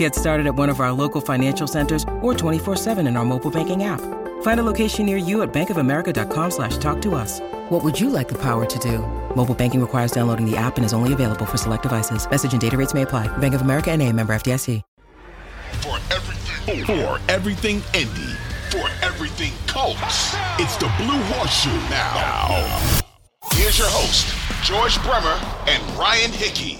Get started at one of our local financial centers or 24-7 in our mobile banking app. Find a location near you at bankofamerica.com slash talk to us. What would you like the power to do? Mobile banking requires downloading the app and is only available for select devices. Message and data rates may apply. Bank of America and a member FDIC. For everything, for everything Indy, for everything Colts, it's the Blue Horseshoe now. now. Here's your host, George Bremer and Ryan Hickey.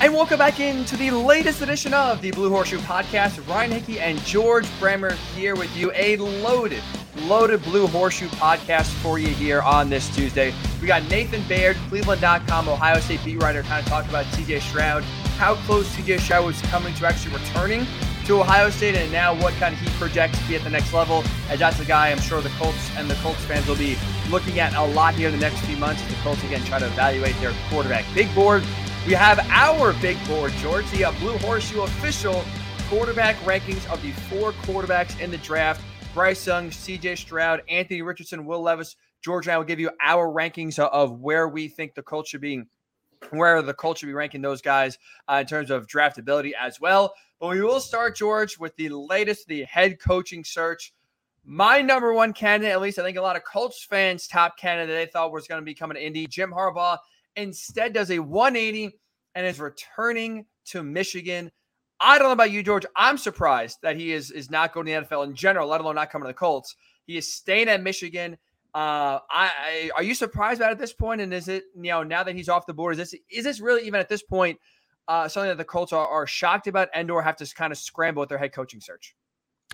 And welcome back into the latest edition of the Blue Horseshoe Podcast. Ryan Hickey and George Bremer here with you. A loaded, loaded Blue Horseshoe podcast for you here on this Tuesday. We got Nathan Baird, Cleveland.com, Ohio State beat writer, kind of talked about CJ Stroud, how close CJ Stroud was coming to actually returning to Ohio State, and now what kind of he projects to be at the next level. As that's a guy I'm sure the Colts and the Colts fans will be looking at a lot here in the next few months as the Colts again try to evaluate their quarterback. Big board we have our big board, George, the Blue Horseshoe official quarterback rankings of the four quarterbacks in the draft. Bryce Young, CJ Stroud, Anthony Richardson, Will Levis. George and I will give you our rankings of where we think the Colts should be, where the Colts should be ranking those guys uh, in terms of draftability as well. But we will start, George, with the latest, the head coaching search. My number one candidate, at least I think a lot of Colts fans' top candidate they thought was going to be coming to Indy, Jim Harbaugh instead does a 180 and is returning to Michigan. I don't know about you, George. I'm surprised that he is is not going to the NFL in general, let alone not coming to the Colts. He is staying at Michigan. Uh, I, I, are you surprised about at this point? And is it you know now that he's off the board, is this is this really even at this point uh, something that the Colts are, are shocked about and or have to kind of scramble with their head coaching search?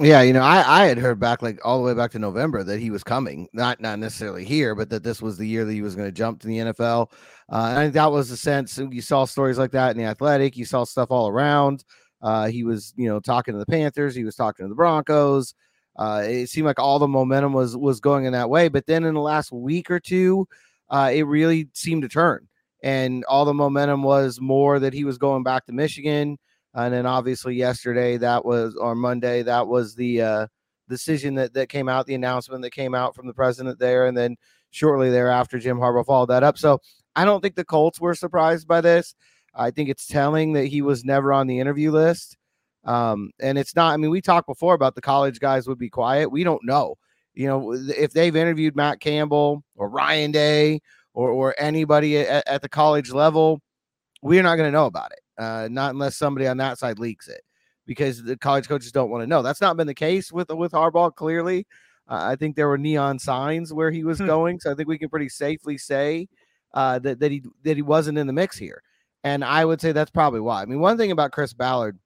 Yeah, you know, I, I had heard back like all the way back to November that he was coming, not not necessarily here, but that this was the year that he was going to jump to the NFL. Uh, and I think that was the sense. You saw stories like that in the Athletic. You saw stuff all around. Uh, he was, you know, talking to the Panthers. He was talking to the Broncos. Uh, it seemed like all the momentum was was going in that way. But then in the last week or two, uh, it really seemed to turn, and all the momentum was more that he was going back to Michigan. And then obviously yesterday, that was on Monday, that was the uh, decision that that came out, the announcement that came out from the president there, and then shortly thereafter, Jim Harbaugh followed that up. So I don't think the Colts were surprised by this. I think it's telling that he was never on the interview list. Um, and it's not, I mean, we talked before about the college guys would be quiet. We don't know, you know, if they've interviewed Matt Campbell or Ryan Day or, or anybody at, at the college level, we're not going to know about it uh, not unless somebody on that side leaks it, because the college coaches don't want to know. That's not been the case with with Harbaugh. Clearly, uh, I think there were neon signs where he was hmm. going, so I think we can pretty safely say uh, that that he that he wasn't in the mix here. And I would say that's probably why. I mean, one thing about Chris Ballard,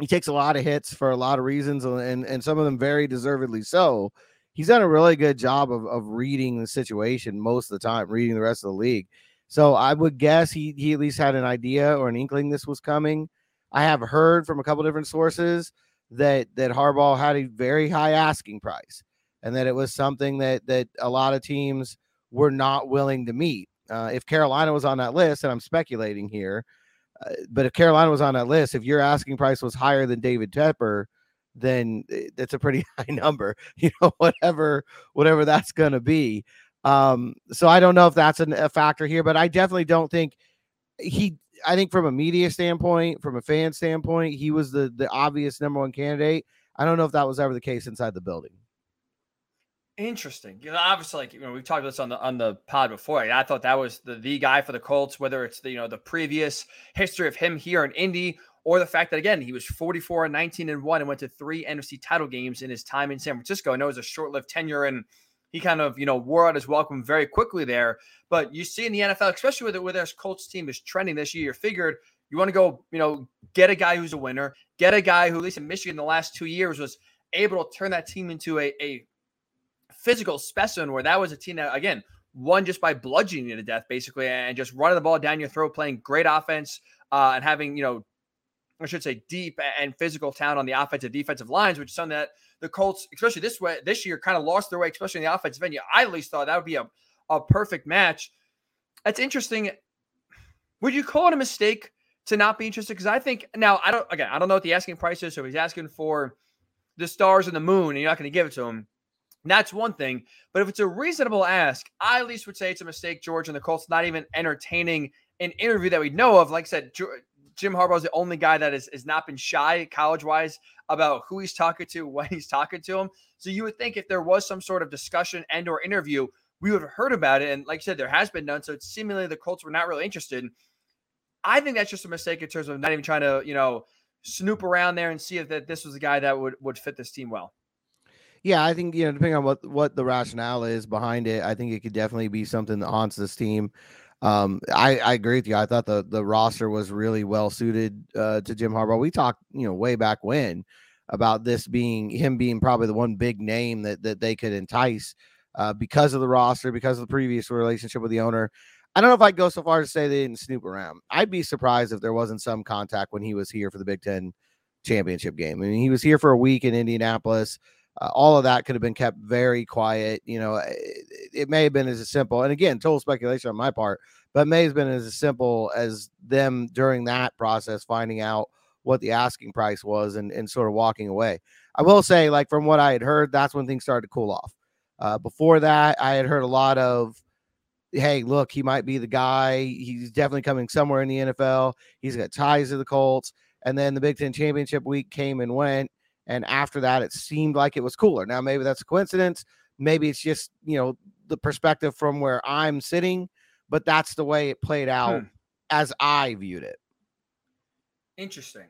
he takes a lot of hits for a lot of reasons, and and some of them very deservedly so. He's done a really good job of, of reading the situation most of the time, reading the rest of the league. So I would guess he he at least had an idea or an inkling this was coming. I have heard from a couple different sources that that Harbaugh had a very high asking price, and that it was something that that a lot of teams were not willing to meet. Uh, if Carolina was on that list, and I'm speculating here, uh, but if Carolina was on that list, if your asking price was higher than David Tepper, then eh, that's a pretty high number. You know, whatever whatever that's going to be. Um, so I don't know if that's an, a factor here, but I definitely don't think he. I think from a media standpoint, from a fan standpoint, he was the the obvious number one candidate. I don't know if that was ever the case inside the building. Interesting. You know, obviously, like you know, we've talked about this on the on the pod before. I thought that was the the guy for the Colts, whether it's the you know the previous history of him here in Indy or the fact that again he was 44 and 19 and one and went to three NFC title games in his time in San Francisco. I know it was a short lived tenure in he kind of, you know, wore out his welcome very quickly there. But you see in the NFL, especially with it, with their Colts team is trending this year, figured you want to go, you know, get a guy who's a winner, get a guy who, at least in Michigan, the last two years was able to turn that team into a, a physical specimen where that was a team that, again, won just by bludgeoning you to death, basically, and just running the ball down your throat, playing great offense, uh, and having, you know, I should say, deep and physical talent on the offensive defensive lines, which is something that the Colts, especially this way this year, kind of lost their way, especially in the offensive end. I at least thought that would be a, a perfect match. That's interesting. Would you call it a mistake to not be interested? Because I think now I don't again I don't know what the asking price is. So he's asking for the stars and the moon, and you're not going to give it to him. That's one thing. But if it's a reasonable ask, I at least would say it's a mistake, George, and the Colts not even entertaining an interview that we know of. Like I said, Jim Harbaugh is the only guy that has, has not been shy college wise about who he's talking to, when he's talking to him. So you would think if there was some sort of discussion and or interview, we would have heard about it. And like I said, there has been none. So it's seemingly the Colts were not really interested. I think that's just a mistake in terms of not even trying to, you know, snoop around there and see if that this was a guy that would would fit this team well. Yeah, I think you know, depending on what what the rationale is behind it, I think it could definitely be something that haunts this team. Um, I, I agree with you. I thought the the roster was really well suited uh, to Jim Harbaugh. We talked, you know, way back when about this being him being probably the one big name that that they could entice uh, because of the roster, because of the previous relationship with the owner. I don't know if I'd go so far to say they didn't snoop around. I'd be surprised if there wasn't some contact when he was here for the Big Ten championship game. I mean, he was here for a week in Indianapolis. Uh, all of that could have been kept very quiet. You know, it, it, may have been as simple, and again, total speculation on my part, but may have been as simple as them during that process finding out what the asking price was and, and sort of walking away. I will say, like from what I had heard, that's when things started to cool off. Uh, before that, I had heard a lot of, hey, look, he might be the guy. He's definitely coming somewhere in the NFL. He's got ties to the Colts. And then the Big Ten championship week came and went. And after that, it seemed like it was cooler. Now, maybe that's a coincidence. Maybe it's just, you know, the perspective from where I'm sitting, but that's the way it played out hmm. as I viewed it. Interesting.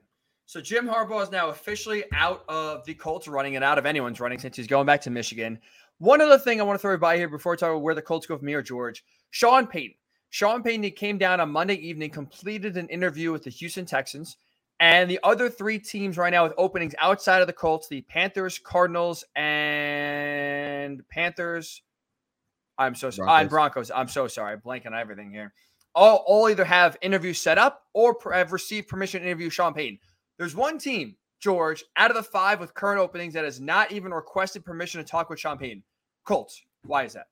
So Jim Harbaugh is now officially out of the Colts running and out of anyone's running since he's going back to Michigan. One other thing I want to throw by here before I talk about where the Colts go from here, George. Sean Payton. Sean Payton came down on Monday evening, completed an interview with the Houston Texans. And the other three teams right now with openings outside of the Colts, the Panthers, Cardinals, and Panthers. I'm so sorry. Broncos. Broncos. I'm so sorry. I'm blanking on everything here. All, all either have interviews set up or have received permission to interview Sean Payton. There's one team, George, out of the five with current openings that has not even requested permission to talk with Sean Payton. Colts. Why is that?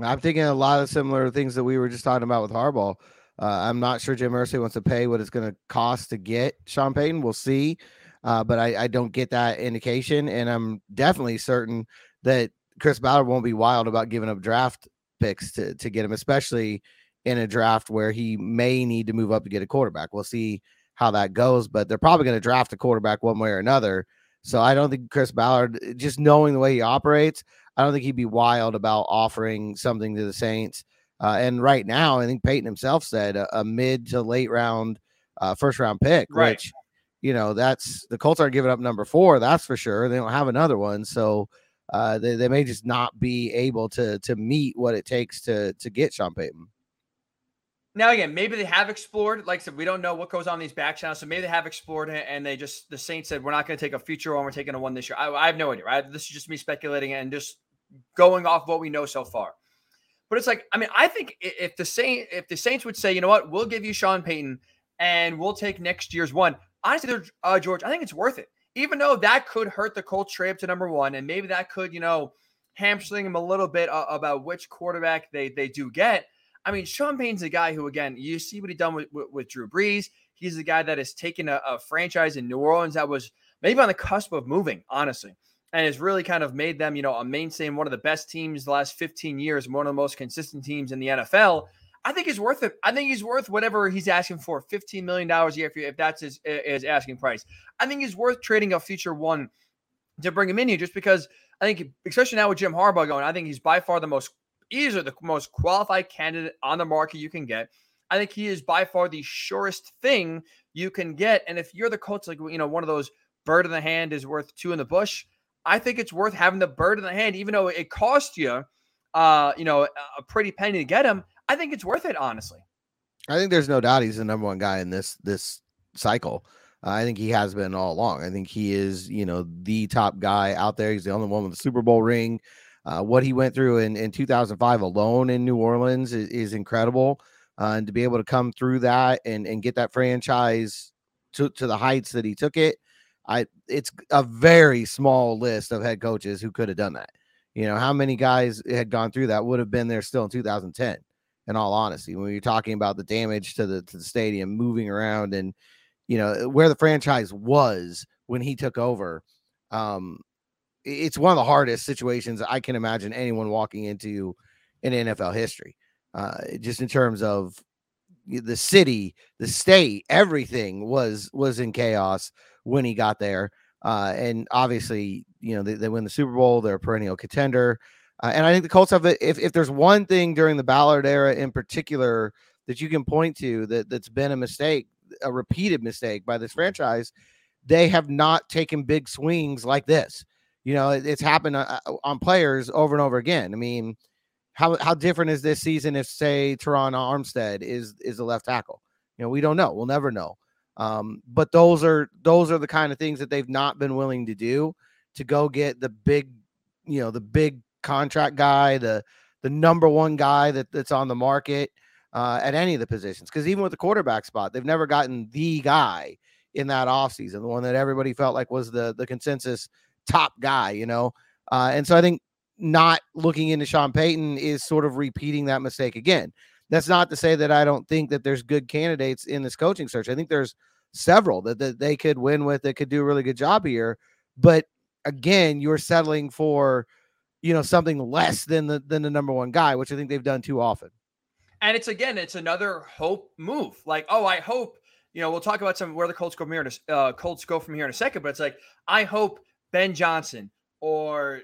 I'm thinking a lot of similar things that we were just talking about with Harbaugh. Uh, I'm not sure Jim Irsay wants to pay what it's going to cost to get Sean Payton. We'll see. Uh, but I, I, don't get that indication. And I'm definitely certain that Chris Ballard won't be wild about giving up draft picks to, to get him, especially in a draft where he may need to move up to get a quarterback. We'll see how that goes, but they're probably going to draft a quarterback one way or another. So I don't think Chris Ballard, just knowing the way he operates, I don't think he'd be wild about offering something to the Saints uh, and right now, I think Payton himself said a, a mid to late round uh, first round pick, right. which you know that's the Colts aren't giving up number four. That's for sure. They don't have another one, so uh, they, they may just not be able to to meet what it takes to to get Sean Payton. Now again, maybe they have explored. Like I said, we don't know what goes on these back channels, so maybe they have explored it, and they just the Saints said we're not going to take a future one. We're taking a one this year. I, I have no idea. Right? This is just me speculating and just going off what we know so far. But it's like, I mean, I think if the Saint if the Saints would say, you know what, we'll give you Sean Payton and we'll take next year's one. Honestly, uh, George, I think it's worth it. Even though that could hurt the Colts trade up to number one, and maybe that could, you know, hamstring them a little bit uh, about which quarterback they they do get. I mean, Sean Payton's a guy who, again, you see what he done with, with, with Drew Brees. He's a guy that has taken a, a franchise in New Orleans that was maybe on the cusp of moving, honestly and has really kind of made them, you know, a mainstay and one of the best teams the last 15 years, one of the most consistent teams in the NFL. I think he's worth it. I think he's worth whatever he's asking for, $15 million a year, if, if that's his, his asking price. I think he's worth trading a future one to bring him in here just because I think, especially now with Jim Harbaugh going, I think he's by far the most, easily the most qualified candidate on the market you can get. I think he is by far the surest thing you can get. And if you're the coach, like, you know, one of those bird in the hand is worth two in the bush – I think it's worth having the bird in the hand, even though it cost you, uh, you know, a pretty penny to get him. I think it's worth it, honestly. I think there's no doubt he's the number one guy in this this cycle. Uh, I think he has been all along. I think he is, you know, the top guy out there. He's the only one with a Super Bowl ring. Uh, what he went through in, in 2005 alone in New Orleans is, is incredible. Uh, and to be able to come through that and, and get that franchise to, to the heights that he took it. I it's a very small list of head coaches who could have done that. You know, how many guys had gone through that would have been there still in 2010, in all honesty, when you're talking about the damage to the to the stadium, moving around and you know where the franchise was when he took over. Um, it's one of the hardest situations I can imagine anyone walking into in NFL history. Uh, just in terms of the city, the state, everything was was in chaos when he got there. Uh, and obviously, you know, they, they, win the Super Bowl, they're a perennial contender. Uh, and I think the Colts have, if, if there's one thing during the Ballard era in particular that you can point to that, that's been a mistake, a repeated mistake by this franchise, they have not taken big swings like this. You know, it, it's happened uh, uh, on players over and over again. I mean, how how different is this season if say Terron Armstead is is the left tackle? You know, we don't know. We'll never know. Um, but those are those are the kind of things that they've not been willing to do to go get the big, you know, the big contract guy, the the number one guy that, that's on the market uh, at any of the positions. Because even with the quarterback spot, they've never gotten the guy in that offseason, the one that everybody felt like was the the consensus top guy, you know. Uh, and so I think not looking into Sean Payton is sort of repeating that mistake again. That's not to say that I don't think that there's good candidates in this coaching search. I think there's several that, that they could win with that could do a really good job here. But again, you're settling for, you know, something less than the than the number one guy, which I think they've done too often. And it's again, it's another hope move. Like, oh, I hope, you know, we'll talk about some where the Colts go from here. Uh, Colts go from here in a second, but it's like I hope Ben Johnson or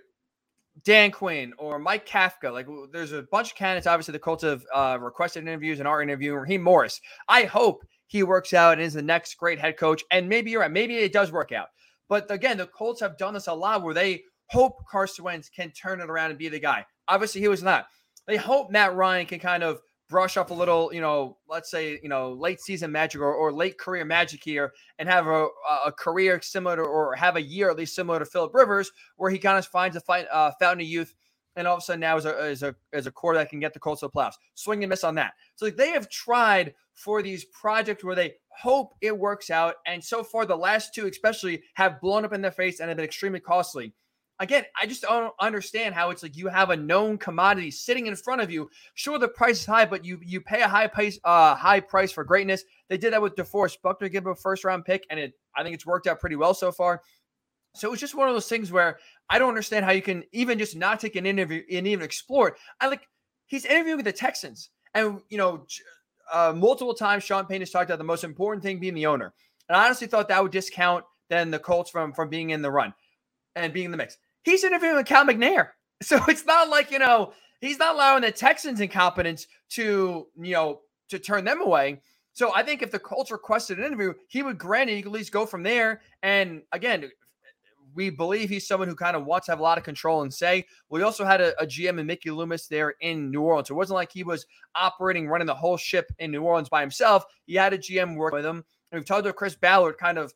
Dan Quinn or Mike Kafka. Like, there's a bunch of candidates. Obviously, the Colts have uh, requested interviews and our interview. Raheem Morris. I hope he works out and is the next great head coach. And maybe you're right. Maybe it does work out. But again, the Colts have done this a lot where they hope Carson Wentz can turn it around and be the guy. Obviously, he was not. They hope Matt Ryan can kind of brush up a little, you know, let's say, you know, late season magic or, or late career magic here and have a, a career similar to, or have a year at least similar to Philip Rivers, where he kind of finds a fight, uh, fountain of youth. And all of a sudden now is a, is a, is a core that can get the Colts to the playoffs. Swing and miss on that. So like they have tried for these projects where they hope it works out. And so far, the last two especially have blown up in their face and have been extremely costly again, I just don't understand how it's like you have a known commodity sitting in front of you. Sure, the price is high, but you you pay a high price, uh, high price for greatness. They did that with DeForest Buckner, give him a first round pick, and it I think it's worked out pretty well so far. So it's just one of those things where I don't understand how you can even just not take an interview and even explore it. I like he's interviewing with the Texans, and you know, uh, multiple times Sean Payton has talked about the most important thing being the owner, and I honestly thought that would discount then the Colts from from being in the run and being in the mix he's interviewing with Cal McNair. So it's not like, you know, he's not allowing the Texans' incompetence to, you know, to turn them away. So I think if the Colts requested an interview, he would grant it. You could at least go from there. And again, we believe he's someone who kind of wants to have a lot of control and say. We also had a, a GM and Mickey Loomis there in New Orleans. It wasn't like he was operating, running the whole ship in New Orleans by himself. He had a GM working with him. And we've talked to Chris Ballard kind of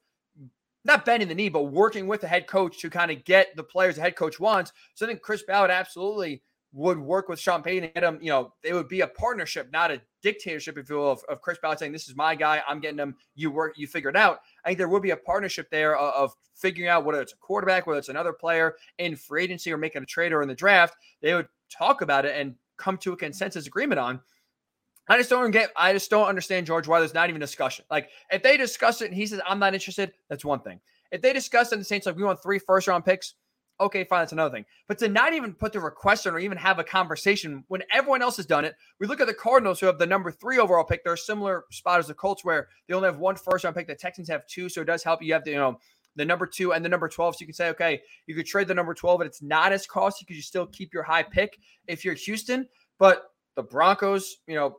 not bending the knee, but working with the head coach to kind of get the players the head coach wants. So I think Chris Ballard absolutely would work with Sean Payton and get him, you know, it would be a partnership, not a dictatorship, if you will, of, of Chris Ballard saying, This is my guy, I'm getting him, you work, you figure it out. I think there would be a partnership there of, of figuring out whether it's a quarterback, whether it's another player in free agency or making a trade or in the draft. They would talk about it and come to a consensus agreement on. I just don't get. I just don't understand George why there's not even discussion. Like if they discuss it and he says I'm not interested, that's one thing. If they discuss it and the Saints like we want three first round picks, okay, fine, that's another thing. But to not even put the request on or even have a conversation when everyone else has done it, we look at the Cardinals who have the number three overall pick. They're a similar spot as the Colts where they only have one first round pick. The Texans have two, so it does help. You have the you know the number two and the number 12. So you can say, okay, you could trade the number 12, but it's not as costly because you still keep your high pick if you're Houston. But the Broncos, you know,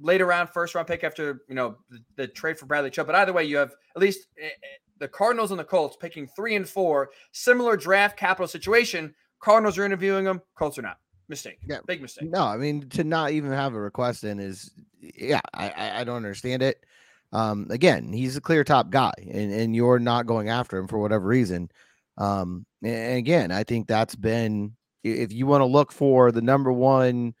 later round first round pick after you know the, the, trade for Bradley Chubb. But either way, you have at least eh, eh, the Cardinals and the Colts picking three and four, similar draft capital situation. Cardinals are interviewing them, Colts are not. Mistake. Yeah, big mistake. No, I mean to not even have a request in is yeah, I I don't understand it. Um, again, he's a clear top guy, and and you're not going after him for whatever reason. Um, and again, I think that's been if you want to look for the number one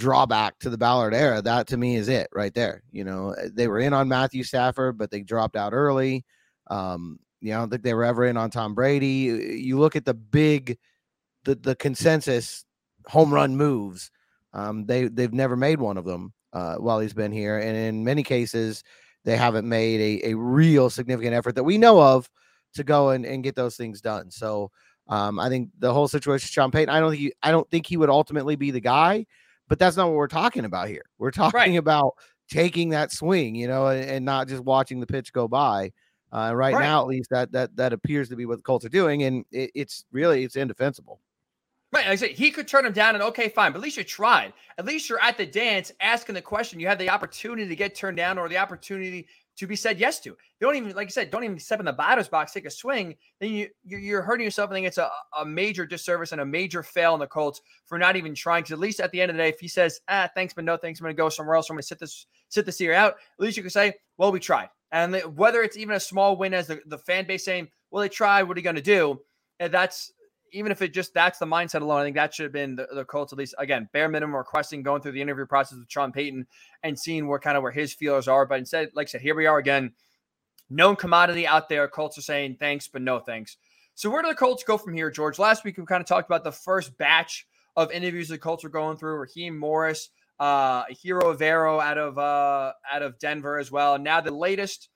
drawback to the Ballard era. That to me is it right there. You know, they were in on Matthew Stafford, but they dropped out early. Um, you know, I don't think they were ever in on Tom Brady. You look at the big, the the consensus home run moves. Um, they they've never made one of them uh, while he's been here, and in many cases, they haven't made a, a real significant effort that we know of to go and, and get those things done. So um, I think the whole situation, Sean Payton, I don't think he, I don't think he would ultimately be the guy, but that's not what we're talking about here. We're talking right. about taking that swing, you know, and, and, not just watching the pitch go by. Uh, right, right, now, at least that that that appears to be what the Colts are doing, and it, it's really it's indefensible. Right. Like I said, he could turn him down and okay, fine. But at least you tried. At least you're at the dance asking the question. You had the opportunity to get turned down or the opportunity to be said yes to. They don't even, like I said, don't even step in the batter's box, take a swing. Then you you're hurting yourself. I think it's a, a major disservice and a major fail in the Colts for not even trying. Because at least at the end of the day, if he says, ah, thanks, but no thanks, I'm going to go somewhere else. I'm going to sit this sit this year out. At least you can say, well, we tried. And whether it's even a small win as the, the fan base saying, well, they tried, what are you going to do? And that's even if it just that's the mindset alone, I think that should have been the, the Colts at least again bare minimum requesting going through the interview process with Sean Payton and seeing where kind of where his feelers are. But instead, like I said, here we are again, known commodity out there. Colts are saying thanks, but no thanks. So where do the Colts go from here, George? Last week we kind of talked about the first batch of interviews the Colts are going through. Raheem Morris, uh, Ejiro Evero out of uh, out of Denver as well. Now the latest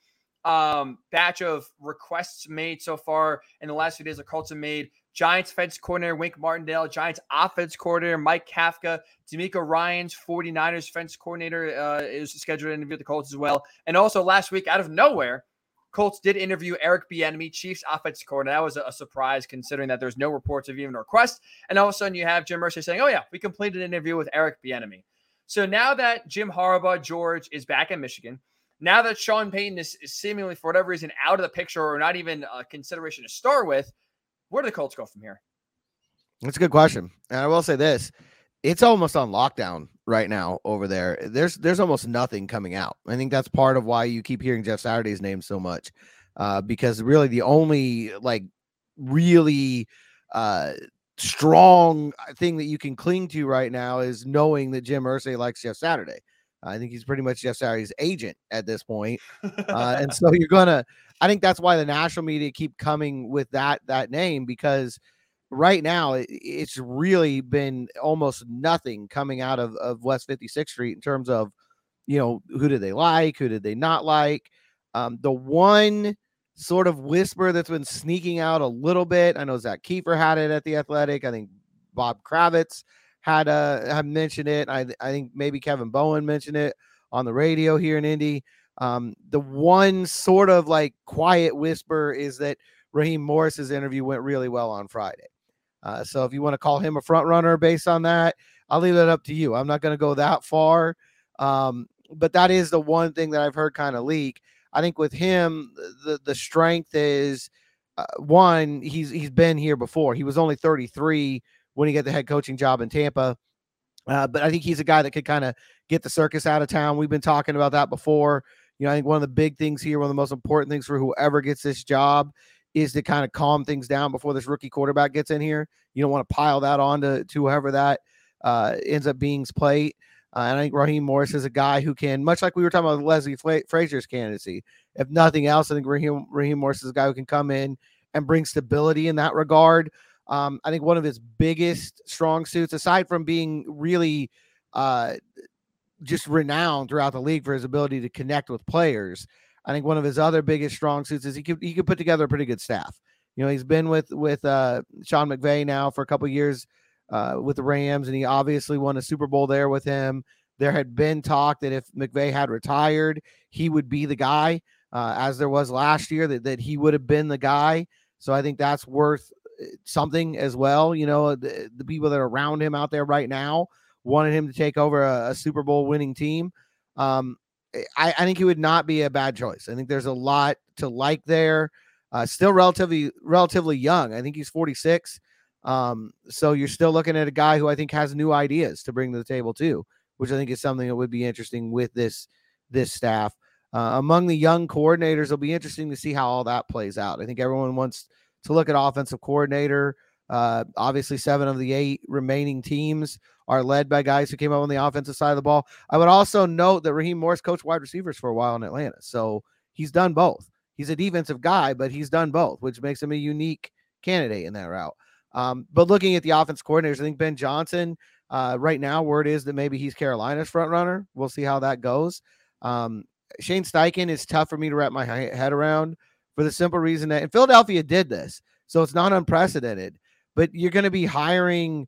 um, batch of requests made so far in the last few days the Colts have made Giants defense coordinator Wink Martindale, Giants offense coordinator Mike Kafka, DeMeco Ryans 49ers defense coordinator uh, is scheduled to interview the Colts as well. And also last week, out of nowhere, Colts did interview Eric Bieniemy, Chiefs offense coordinator. That was a, surprise considering that there's no reports of even a request. And all of a sudden, you have Jim Irsay saying, "Oh yeah, we completed an interview with Eric Bieniemy." So now that Jim Harbaugh, George is back in Michigan, now that Sean Payton is, is seemingly for whatever reason out of the picture or not even a consideration to start with, where do the Colts go from here? That's a good question. And I will say this it's almost on lockdown right now over there. There's there's almost nothing coming out. I think that's part of why you keep hearing Jeff Saturday's name so much. Uh, because really the only like really uh strong thing that you can cling to right now is knowing that Jim Irsay likes Jeff Saturday. I think he's pretty much Jeff Saturday's agent at this point. Uh, and so you're gonna I think that's why the national media keep coming with that that name because right now it, it's really been almost nothing coming out of, of West 56th Street in terms of you know who did they like, who did they not like. Um, the one sort of whisper that's been sneaking out a little bit. I know Zak Keefer had it at the Athletic. I think Bob Kravitz had uh had mentioned it. I I think maybe Kevin Bowen mentioned it on the radio here in Indy. Um, the one sort of like quiet whisper is that Raheem Morris's interview went really well on Friday. Uh, so if you want to call him a front runner based on that, I'll leave that up to you. I'm not going to go that far. Um, but that is the one thing that I've heard kind of leak. I think with him, the the strength is uh, one. He's he's been here before. He was only 33 when he got the head coaching job in Tampa. Uh, but I think he's a guy that could kind of get the circus out of town. We've been talking about that before. You know, I think one of the big things here, one of the most important things for whoever gets this job is to kind of calm things down before this rookie quarterback gets in here. You don't want to pile that on to, to whoever that uh, ends up being's plate. Uh, and I think Raheem Morris is a guy who can, much like we were talking about Leslie Frazier's candidacy, if nothing else, I think Raheem, Raheem Morris is a guy who can come in and bring stability in that regard. Um, I think one of his biggest strong suits, aside from being really uh, just renowned throughout the league for his ability to connect with players. I think one of his other biggest strong suits is he could he could put together a pretty good staff. You know, he's been with with uh, Sean McVay now for a couple years uh, with the Rams, and he obviously won a Super Bowl there with him. There had been talk that if McVay had retired, he would be the guy, uh, as there was last year, that, that he would have been the guy. So I think that's worth something as well. You know, the, the people that are around him out there right now wanted him to take over a, a Super Bowl winning team. Um, eh, I, I, think he would not be a bad choice. I think there's a lot to like there. Uh, still relatively relatively young. I think he's 46. Um, so you're still looking at a guy who I think has new ideas to bring to the table too, which I think is something that would be interesting with this this staff. Uh, among the young coordinators, it'll be interesting to see how all that plays out. I think everyone wants to look at offensive coordinator. Uh, obviously, seven of the eight remaining teams are led by guys who came up on the offensive side of the ball. I would also note that Raheem Morris coached wide receivers for a while in Atlanta. So he's done both. He's a defensive guy, but he's done both, which makes him a unique candidate in that route. Um, but looking at the offense coordinators, I think Ben Johnson, uh, right now, word is that maybe he's Carolina's front runner. We'll see how that goes. Um, Shane Steichen is tough for me to wrap my head around for the simple reason that and Philadelphia did this, so it's not unprecedented. But you're going to be hiring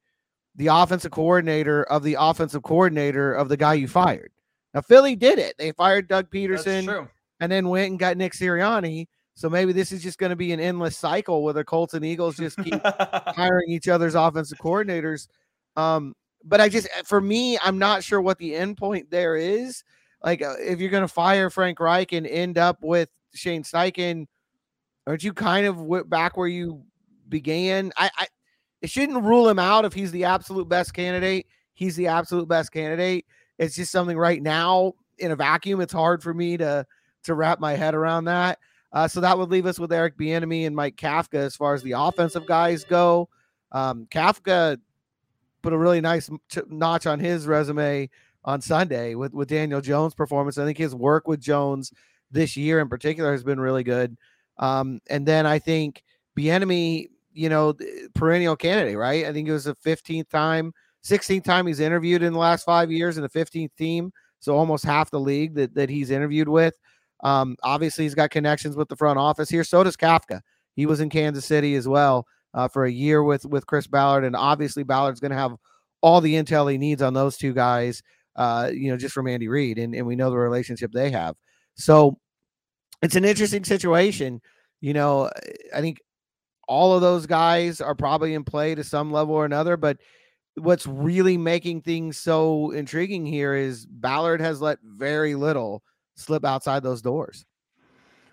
the offensive coordinator of the offensive coordinator of the guy you fired. Now Philly did it; they fired Doug Pederson, and then went and got Nick Sirianni. So maybe this is just going to be an endless cycle where the Colts and Eagles just keep hiring each other's offensive coordinators. Um, but I just, for me, I'm not sure what the end point there is. Like, uh, if you're going to fire Frank Reich and end up with Shane Steichen, aren't you kind of back where you began? I, I, it shouldn't rule him out if he's the absolute best candidate. He's the absolute best candidate. It's just something right now in a vacuum. It's hard for me to to wrap my head around that. Uh, so that would leave us with Eric Bieniemy and Mike Kafka as far as the offensive guys go. Um, Kafka put a really nice notch on his resume on Sunday with, with Daniel Jones' performance. I think his work with Jones this year in particular has been really good. Um, and then I think Bieniemy, you know, perennial candidate, right? I think it was the 15th time, 16th time he's interviewed in the last five years in the 15th team. So almost half the league that, that he's interviewed with. Um, obviously, he's got connections with the front office here. So does Kafka. He was in Kansas City as well uh, for a year with with Chris Ballard, and obviously Ballard's going to have all the intel he needs on those two guys. Uh, you know, just from Andy Reid, and, and we know the relationship they have. So it's an interesting situation. You know, I think all of those guys are probably in play to some level or another, but what's really making things so intriguing here is Ballard has let very little slip outside those doors.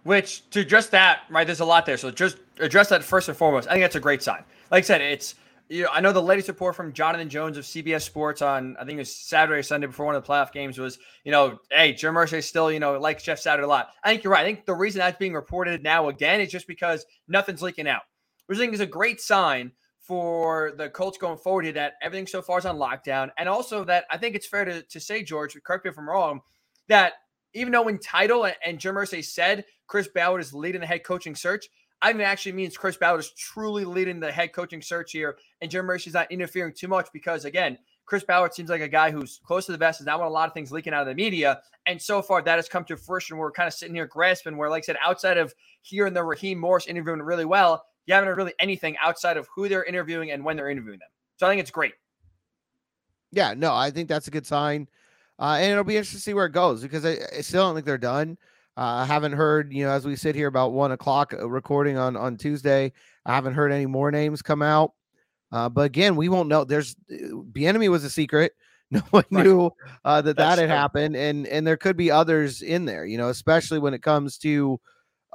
Which to address that, right? There's a lot there. So just address that first and foremost. I think that's a great sign. Like I said, it's you know, I know the latest report from Jonathan Jones of CBS Sports on I think it was Saturday or Sunday before one of the playoff games was, you know, hey, Jim Irsay still, you know, likes Jeff Saturday a lot. I think you're right. I think the reason that's being reported now again is just because nothing's leaking out. Which I think is a great sign for the Colts going forward here that everything so far is on lockdown. And also that I think it's fair to, to say, George, correct me if I'm wrong, that even though in title and Jim Irsay said Chris Ballard is leading the head coaching search, I think it actually means Chris Ballard is truly leading the head coaching search here, and Jim Irsay's not interfering too much because again, Chris Ballard seems like a guy who's close to the best, is not want a lot of things leaking out of the media. And so far, that has come to fruition. We're kind of sitting here grasping, where, like I said, outside of hearing the Raheem Morris interviewing really well, you haven't heard really anything outside of who they're interviewing and when they're interviewing them. So I think it's great. Yeah, no, I think that's a good sign. Uh, and it'll be interesting to see where it goes because I, I still don't think they're done. Uh, I haven't heard, you know, as we sit here about one o'clock uh, recording on on Tuesday, I haven't heard any more names come out. Uh, but again, we won't know. There's Bieniemy was a secret. No one right. knew uh, that That's that had true. happened, and and there could be others in there. You know, especially when it comes to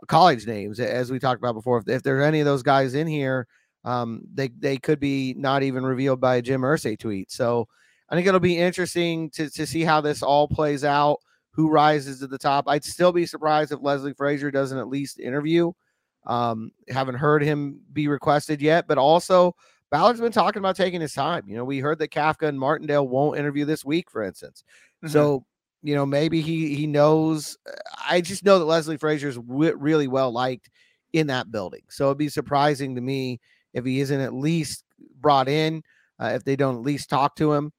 college names, as we talked about before. If, if there are any of those guys in here, um, they they could be not even revealed by a Jim Irsay tweet. So I think it'll be interesting to, to see how this all plays out, who rises to the top. I'd still be surprised if Leslie Frazier doesn't at least interview. Um, haven't heard him be requested yet, but also Ballard's been talking about taking his time. You know, we heard that Kafka and Martindale won't interview this week, for instance. Mm-hmm. So, you know, maybe he he knows. I just know that Leslie Frazier's w- really well liked in that building. So it'd be surprising to me if he isn't at least brought in, uh, if they don't at least talk to him.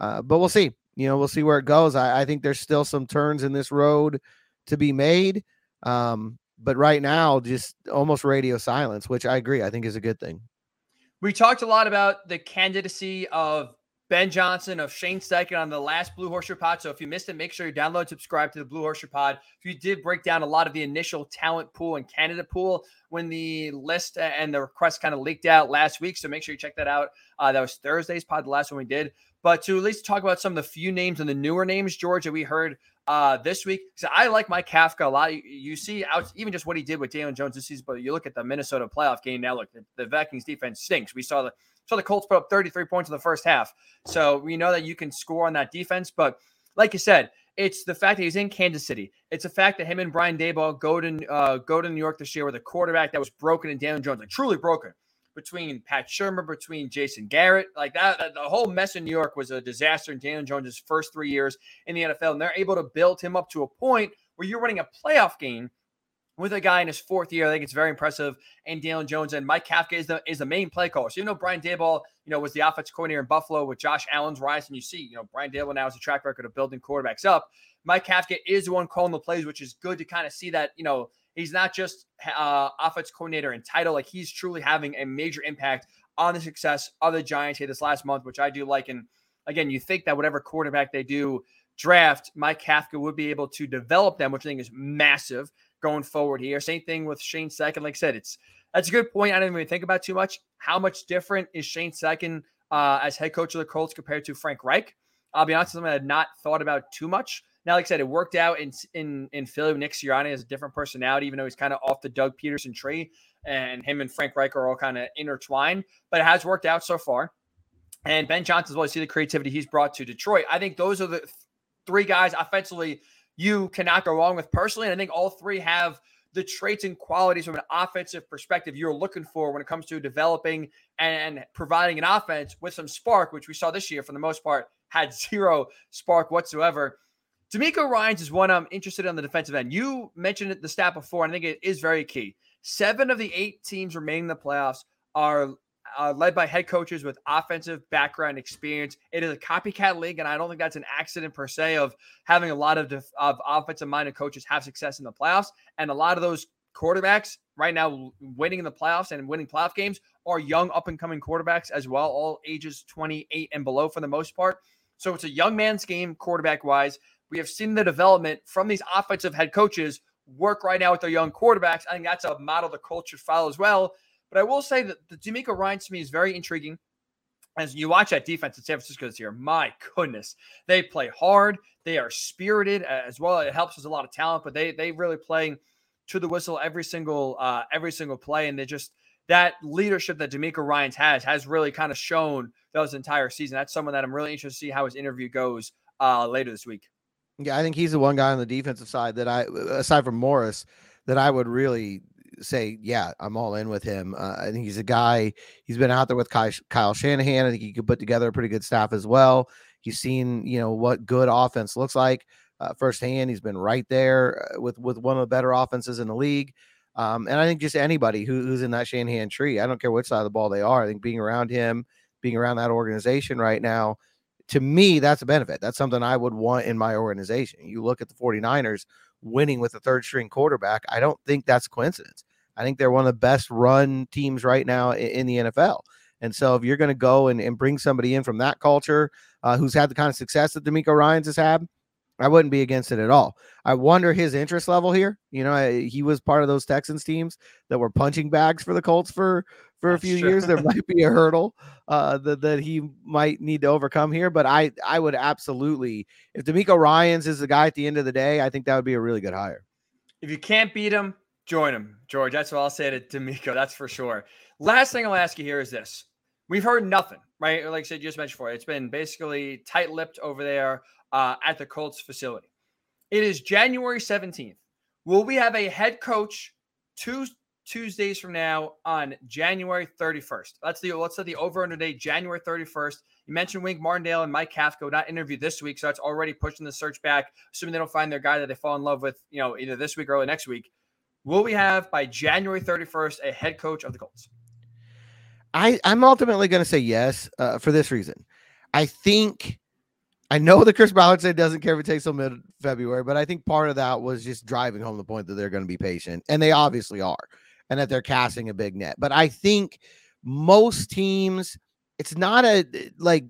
Uh, but we'll see. You know, we'll see where it goes. I, I, think there's still some turns in this road to be made. Um, but right now, just almost radio silence, which I agree, I think is a good thing. We talked a lot about the candidacy of Ben Johnson of Shane Steichen on the last Blue Horseshoe Pod. So if you missed it, make sure you download subscribe to the Blue Horseshoe Pod. If you did break down a lot of the initial talent pool and candidate pool when the list and the request kind of leaked out last week. So make sure you check that out. Uh, that was Thursday's pod, the last one we did but to at least talk about some of the few names and the newer names, George, that we heard uh, this week. So I like Mike Kafka a lot. You, you, see out even just what he did with Daniel Jones this season, but you look at the Minnesota playoff game now. Look, the, the Vikings defense stinks. We saw the saw the Colts put up 33 points in the first half. So we know that you can score on that defense. But like you said, it's the fact that he's in Kansas City. It's the fact that him and Brian Daboll go to uh, go to New York this year with a quarterback that was broken and Daniel Jones, like truly broken. Between Pat Shurmur, between Jason Garrett. Like that, the whole mess in New York was a disaster in Daniel Jones' first three years in the NFL. And they're able to build him up to a point where you're running a playoff game with a guy in his fourth year. I think it's very impressive. And Daniel Jones and Mike Kafka is the is the main play caller. So you know Brian Daboll, you know, was the offensive coordinator in Buffalo with Josh Allen's rise, and you see, you know, Brian Daboll now has a track record of building quarterbacks up. Mike Kafka is the one calling the plays, which is good to kind of see that, you know, he's not just uh, offense coordinator and title, like he's truly having a major impact on the success of the Giants here this last month, which I do like. And again, you think that whatever quarterback they do draft, Mike Kafka would be able to develop them, which I think is massive going forward here. Same thing with Shane Steichen. Like I said, it's that's a good point. I didn't even think about too much. How much different is Shane Steichen uh, as head coach of the Colts compared to Frank Reich? I'll be honest you, I had not thought about too much. Now, like I said, it worked out in in in Philly. Nick Sirianni has a different personality, even though he's kind of off the Doug Pederson tree, and him and Frank Reich are all kind of intertwined. But it has worked out so far. And Ben Johnson as well. You see the creativity he's brought to Detroit. I think those are the three guys offensively you cannot go wrong with personally. And I think all three have the traits and qualities from an offensive perspective you're looking for when it comes to developing and providing an offense with some spark, which we saw this year for the most part had zero spark whatsoever. DeMeco Ryans is one I'm interested in on the defensive end. You mentioned the stat before, and I think it is very key. Seven of the eight teams remaining in the playoffs are uh, led by head coaches with offensive background experience. It is a copycat league, and I don't think that's an accident per se of having a lot of, def- of offensive minded coaches have success in the playoffs. And a lot of those quarterbacks right now winning in the playoffs and winning playoff games are young up and coming quarterbacks as well, all ages 28 and below for the most part. So it's a young man's game quarterback wise. We have seen the development from these offensive head coaches work right now with their young quarterbacks. I think that's a model the culture follow as well. But I will say that the DeMeco Ryans to me is very intriguing. As you watch that defense in San Francisco this year, my goodness, they play hard. They are spirited as well. It helps with a lot of talent, but they they really play to the whistle every single uh, every single play, and they just that leadership that DeMeco Ryans has has really kind of shown those entire season. That's someone that I'm really interested to see how his interview goes uh, later this week. Yeah, I think he's the one guy on the defensive side that I, aside from Morris, that I would really say, yeah, I'm all in with him. Uh, I think he's a guy. He's been out there with Kyle, Shanahan. I think he could put together a pretty good staff as well. He's seen, you know, what good offense looks like uh, firsthand. He's been right there uh, with with one of the better offenses in the league. Um, and I think just anybody who, who's in that Shanahan tree, I don't care which side of the ball they are. I think being around him, being around that organization right now, to me, that's a benefit. That's something I would want in my organization. You look at the 49ers winning with a third string quarterback. I don't think that's coincidence. I think they're one of the best run teams right now in, the NFL. And so if you're going to go and, and bring somebody in from that culture uh, who's had the kind of success that DeMeco Ryans has had, I wouldn't be against it at all. I wonder his interest level here. You know, I, he was part of those Texans teams that were punching bags for the Colts for for a few years. There might be a hurdle uh, that that he might need to overcome here. But I I would absolutely, if DeMeco Ryans is the guy at the end of the day, I think that would be a really good hire. If you can't beat him, join him, George. That's what I'll say to DeMeco. That's for sure. Last thing I'll ask you here is this: We've heard nothing, right? Like I said, you just mentioned before, it's been basically tight-lipped over there uh, at the Colts facility. It is January 17th. Will we have a head coach two Tuesdays from now on January 31st? That's the let's set the over under date January 31st. You mentioned Wink Martindale and Mike Kafka not interviewed this week, so that's already pushing the search back. Assuming they don't find their guy that they fall in love with, you know, either this week or early next week. Will we have by January 31st a head coach of the Colts? I I'm ultimately going to say yes uh, for this reason. I think I know that Chris Ballard said doesn't care if it takes till mid February, but I think part of that was just driving home the point that they're going to be patient, and they obviously are, and that they're casting a big net. But I think most teams, it's not a eh, like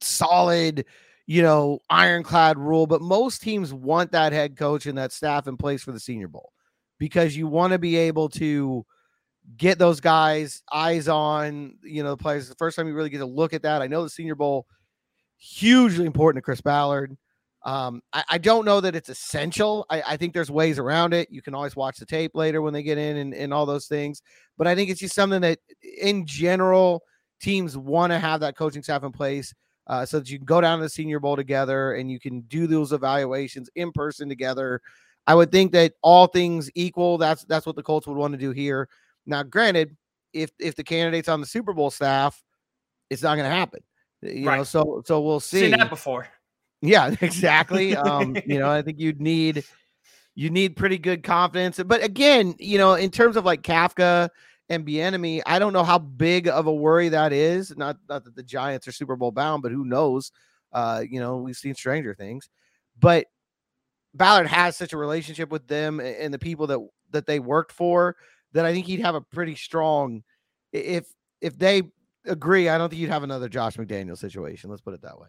solid, you know, ironclad rule, but most teams want that head coach and that staff in place for the Senior Bowl because you want to be able to get those guys eyes on, you know, the players. The first time you really get to look at that. I know the Senior Bowl hugely important to Chris Ballard. Um, I, I, don't know that it's essential. I, I, think there's ways around it. You can always watch the tape later when they get in and, and all those things. But I think it's just something that, in general, teams want to have that coaching staff in place uh, so that you can go down to the Senior Bowl together and you can do those evaluations in person together. I would think that all things equal, that's that's what the Colts would want to do here. Now, granted, if if the candidates on the Super Bowl staff, it's not going to happen. You Right. know, so so we'll see. Seen that before. Yeah, exactly. Um, you know, I think you'd need you need pretty good confidence. But again, you know, in terms of like Kafka and Bieniemy, I don't know how big of a worry that is. Not not that the Giants are Super Bowl bound, but who knows? Uh, you know, we've seen stranger things. But Ballard has such a relationship with them and the people that that they worked for that I think he'd have a pretty strong if if they agree, I don't think you'd have another Josh McDaniel situation. Let's put it that way.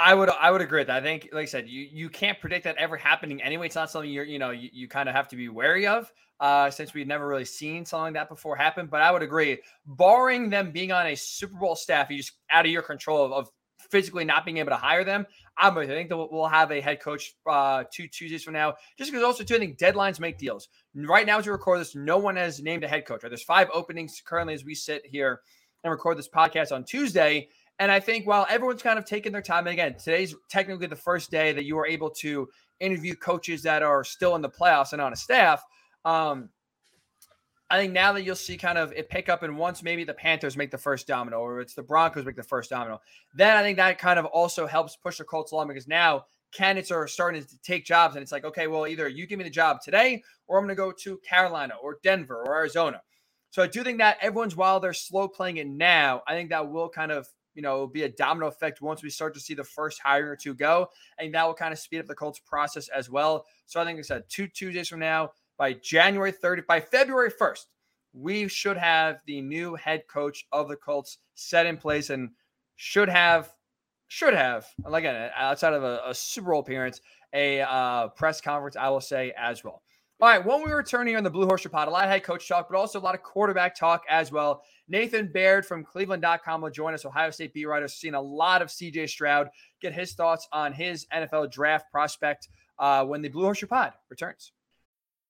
I would I would agree with that. I think, like I said, you you can't predict that ever happening anyway. It's not something you're you know you, you kind of have to be wary of, uh, since we've never really seen something like that before happen. But I would agree, barring them being on a Super Bowl staff, you just out of your control of, of physically not being able to hire them. I'm with. I think that we'll- we'll have a head coach uh, two Tuesdays from now, just because also too I think deadlines make deals. Right now, as we record this, no one has named a head coach. Right? There's five openings currently as we sit here and record this podcast on Tuesday. And I think while everyone's kind of taking their time, and again, today's technically the first day that you are able to interview coaches that are still in the playoffs and on a staff. Um, I think now that you'll see kind of it pick up, and once maybe the Panthers make the first domino, or it's the Broncos make the first domino, then I think that kind of also helps push the Colts along because now candidates are starting to take jobs, and it's like, okay, well, either you give me the job today, or I'm going to go to Carolina or Denver or Arizona. So I do think that everyone's while they're slow playing it now, I think that will kind of you know it'll be a domino effect once we start to see the first hiring or two go, and that will kind of speed up the Colts process as well. So I think I said two Tuesdays from now, by January 30th, by February 1st, we should have the new head coach of the Colts set in place and should have should have like outside of a, a Super Bowl appearance, a uh, press conference. I will say as well. All right, when we return here on the Blue Horse Pod, a lot of head coach talk, but also a lot of quarterback talk as well. Nathan Baird from Cleveland.com will join us, Ohio State beat writer, seen a lot of CJ Stroud, get his thoughts on his NFL draft prospect uh, when the Blue Horse Pod returns.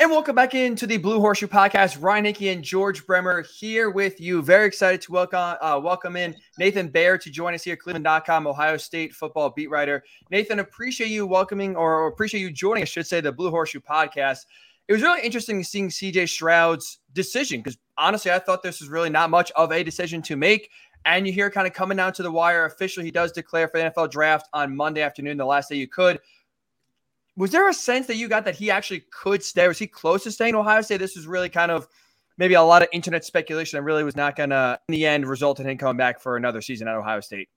And welcome back into the Blue Horseshoe Podcast. Ryan Hickey and George Bremer here with you. Very excited to welcome uh, welcome in Nathan Baird to join us here, Cleveland.com, Ohio State football beat writer. Nathan, appreciate you welcoming or appreciate you joining, I should say, the Blue Horseshoe Podcast. It was really interesting seeing CJ Stroud's decision because honestly, I thought this was really not much of a decision to make. And you hear kind of coming down to the wire officially, he does declare for the NFL draft on Monday afternoon, the last day you could was there a sense that you got that he actually could stay? Was he close to staying in Ohio State? This was really kind of maybe a lot of internet speculation and really was not going to, in the end, result in him coming back for another season at Ohio State.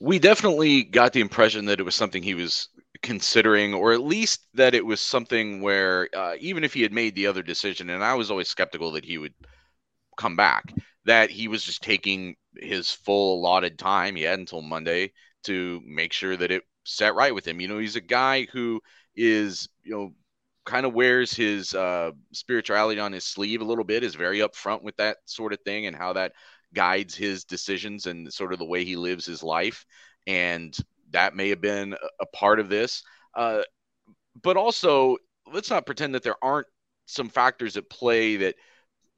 We definitely got the impression that it was something he was considering, or at least that it was something where uh, even if he had made the other decision, and I was always skeptical that he would come back, that he was just taking his full allotted time. He had until Monday to make sure that it set right with him. You know, he's a guy who is, you know, kind of wears his uh, spirituality on his sleeve a little bit, is very upfront with that sort of thing and how that guides his decisions and sort of the way he lives his life. And that may have been a part of this. Uh, but also, let's not pretend that there aren't some factors at play that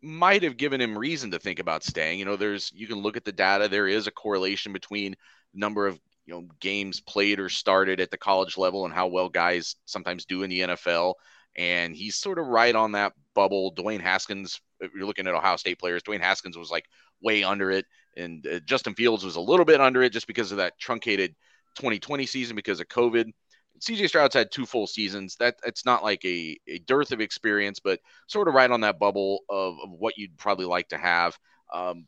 might have given him reason to think about staying. You know, there's you can look at the data. There is a correlation between number of you know games played or started at the college level and how well guys sometimes do in the NFL. And he's sort of right on that bubble. Dwayne Haskins, if you're looking at Ohio State players, Dwayne Haskins was like way under it, and uh, Justin Fields was a little bit under it just because of that truncated 2020 season because of COVID. CJ Stroud's had two full seasons. That it's not like a, a dearth of experience, but sort of right on that bubble of, of what you'd probably like to have. Um,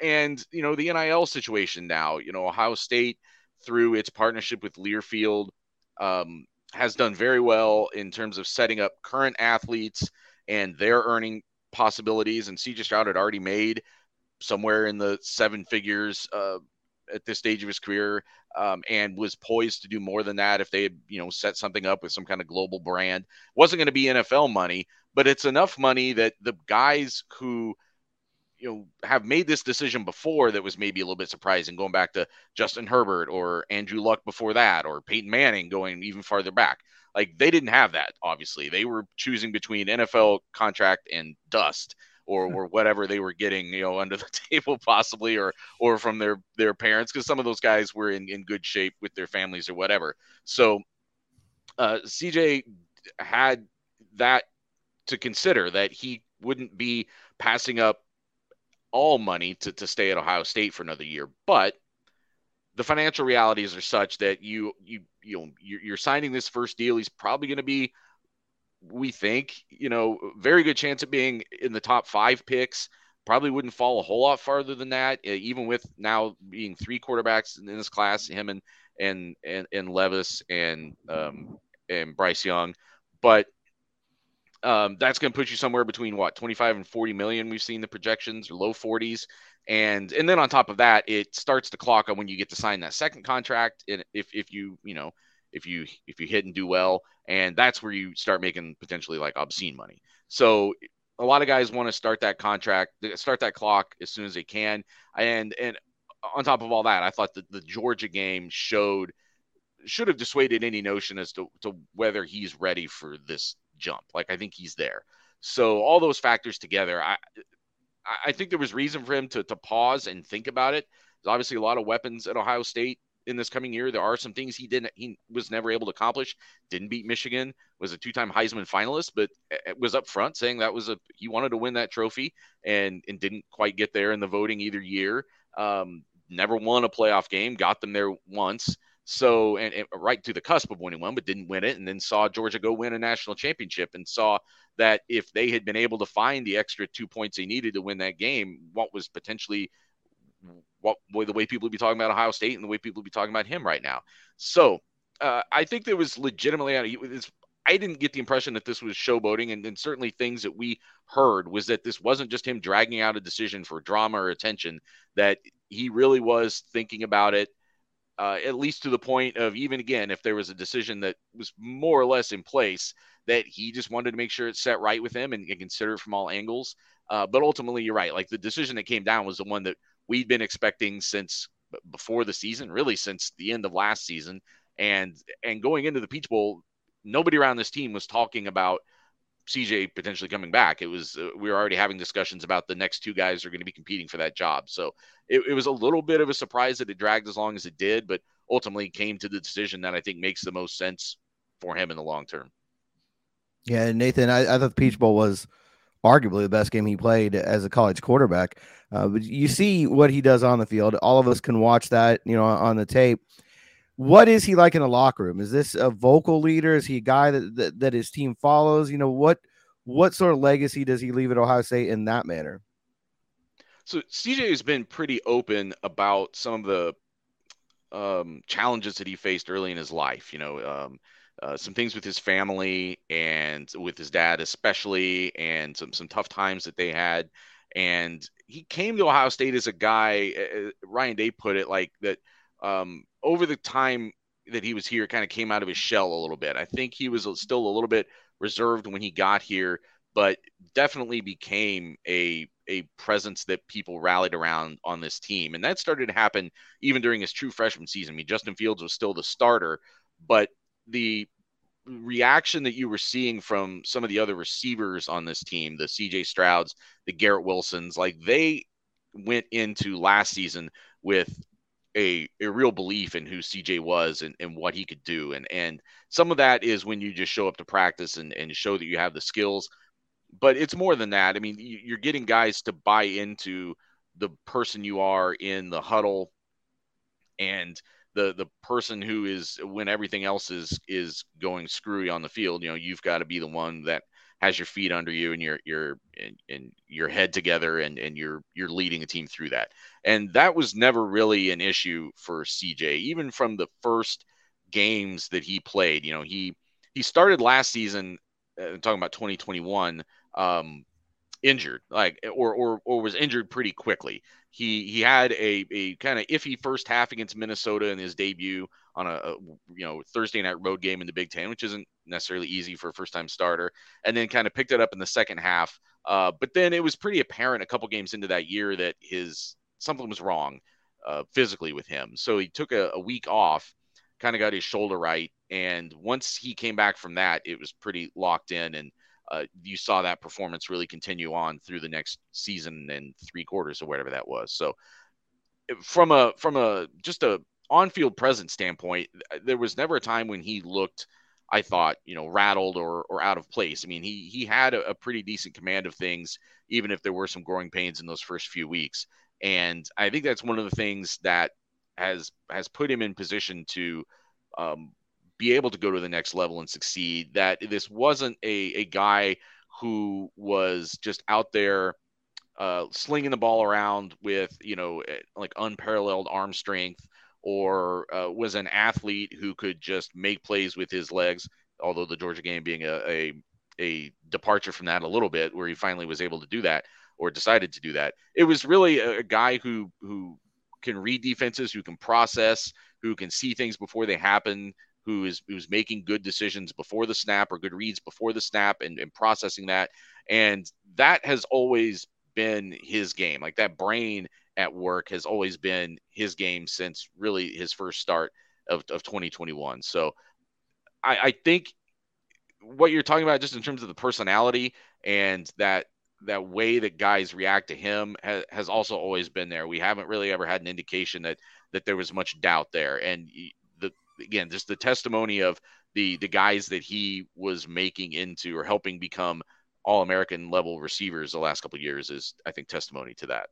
and you know the NIL situation now. You know Ohio State through its partnership with Learfield um, has done very well in terms of setting up current athletes and their earning possibilities. And CJ Stroud had already made somewhere in the seven figures uh, at this stage of his career um, and was poised to do more than that if they had, you know, set something up with some kind of global brand. Wasn't going to be NFL money, but it's enough money that the guys who you know have made this decision before that was maybe a little bit surprising going back to Justin Herbert or Andrew Luck before that or Peyton Manning going even farther back. Like they didn't have that obviously. They were choosing between NFL contract and dust or, or whatever they were getting you know under the table possibly or or from their their parents because some of those guys were in, in good shape with their families or whatever. So uh, CJ had that to consider that he wouldn't be passing up all money to, to stay at Ohio State for another year. But the financial realities are such that you you you know you're, signing this first deal. He's probably going to be, we think, you know, very good chance of being in the top five picks. Probably wouldn't fall a whole lot farther than that, even with now being three quarterbacks in this class, him and and and, and Levis and um, and Bryce Young. But um, that's going to put you somewhere between what 25 and 40 million. We've seen the projections, low 40s, and and then on top of that, it starts the clock on when you get to sign that second contract. And if if you you know if you if you hit and do well, and that's where you start making potentially like obscene money. So a lot of guys want to start that contract, start that clock as soon as they can. And and on top of all that, I thought that the Georgia game showed should have dissuaded any notion as to, to whether he's ready for this jump. Like I think he's there. So all those factors together, I I think there was reason for him to to pause and think about it. There's obviously a lot of weapons at Ohio State in this coming year. There are some things he didn't he was never able to accomplish. Didn't beat Michigan, was a two-time Heisman finalist, but was up front saying that was a he wanted to win that trophy and and didn't quite get there in the voting either year. Um, never won a playoff game, got them there once. So, and, and, right to the cusp of winning one, but didn't win it. And then saw Georgia go win a national championship and saw that if they had been able to find the extra two points they needed to win that game, what was potentially what the way people would be talking about Ohio State and the way people would be talking about him right now. So, uh, I think there was legitimately, I didn't get the impression that this was showboating, and, and, certainly things that we heard was that this wasn't just him dragging out a decision for drama or attention, that he really was thinking about it uh, at least to the point of even again, if there was a decision that was more or less in place, that he just wanted to make sure it's set right with him and, and consider it from all angles. Uh, but ultimately, you're right. Like the decision that came down was the one that we'd been expecting since before the season, really since the end of last season, and and going into the Peach Bowl, nobody around this team was talking about CJ potentially coming back. It was uh, we were already having discussions about the next two guys are going to be competing for that job. So it, it, was a little bit of a surprise that it dragged as long as it did, but ultimately came to the decision that I think makes the most sense for him in the long term. Yeah, Nathan, I, I thought the Peach Bowl was arguably the best game he played as a college quarterback. Uh, but you see what he does on the field. All of us can watch that, you know, on the tape what is he like in the locker room? Is this a vocal leader? Is he a guy that, that, that his team follows? You know, what what sort of legacy does he leave at Ohio State in that manner? So CJ has been pretty open about some of the um, challenges that he faced early in his life. You know, um, uh, some things with his family and with his dad, especially, and some some tough times that they had. And he came to Ohio State as a guy. Uh, Ryan Day put it like that um, over the time that he was here, kind of came out of his shell a little bit. I think he was still a little bit reserved when he got here, but definitely became a a presence that people rallied around on this team, and that started to happen even during his true freshman season. I mean, Justin Fields was still the starter, but the reaction that you were seeing from some of the other receivers on this team, the CJ Strouds, the Garrett Wilsons, like they went into last season with a, a real belief in who CJ was and, and what he could do. And and some of that is when you just show up to practice and, and show that you have the skills. But it's more than that. I mean, you're getting guys to buy into the person you are in the huddle and the the person who is when everything else is is going screwy on the field, you know, you've got to be the one that has your feet under you and your your and, and your head together and and you're you're leading a team through that. And that was never really an issue for CJ, even from the first games that he played. You know, he he started last season uh, talking about 2021 um, injured, like or or or was injured pretty quickly. He he had a a kind of iffy first half against Minnesota in his debut on a, a, you know Thursday night road game in the Big Ten, which isn't necessarily easy for a first time starter, and then kind of picked it up in the second half. Uh, but then it was pretty apparent a couple games into that year that his something was wrong uh, physically with him. So he took a, a week off, kind of got his shoulder right, and once he came back from that, it was pretty locked in and uh, you saw that performance really continue on through the next season and three quarters or whatever that was. So from a from a just a on-field presence standpoint, there was never a time when he looked, I thought, you know, rattled or or out of place. I mean, he he had a, a pretty decent command of things, even if there were some growing pains in those first few weeks. And I think that's one of the things that has has put him in position to um, be able to go to the next level and succeed. That this wasn't a, a guy who was just out there uh, slinging the ball around with, you know, eh, like unparalleled arm strength or uh, was an athlete who could just make plays with his legs. Although the Georgia game being a, a, a departure from that a little bit, where he finally was able to do that or decided to do that. It was really a, a guy who who can read defenses, who can process, who can see things before they happen, who is who's making good decisions before the snap or good reads before the snap and, and processing that. And that has always been his game. Like that brain at work has always been his game since really his first start of, of 2021. So I, I think what you're talking about just in terms of the personality and that that way that guys react to him has, has also always been there. We haven't really ever had an indication that that there was much doubt there. And the again, just the testimony of the the guys that he was making into or helping become all American level receivers the last couple years is, I think, testimony to that.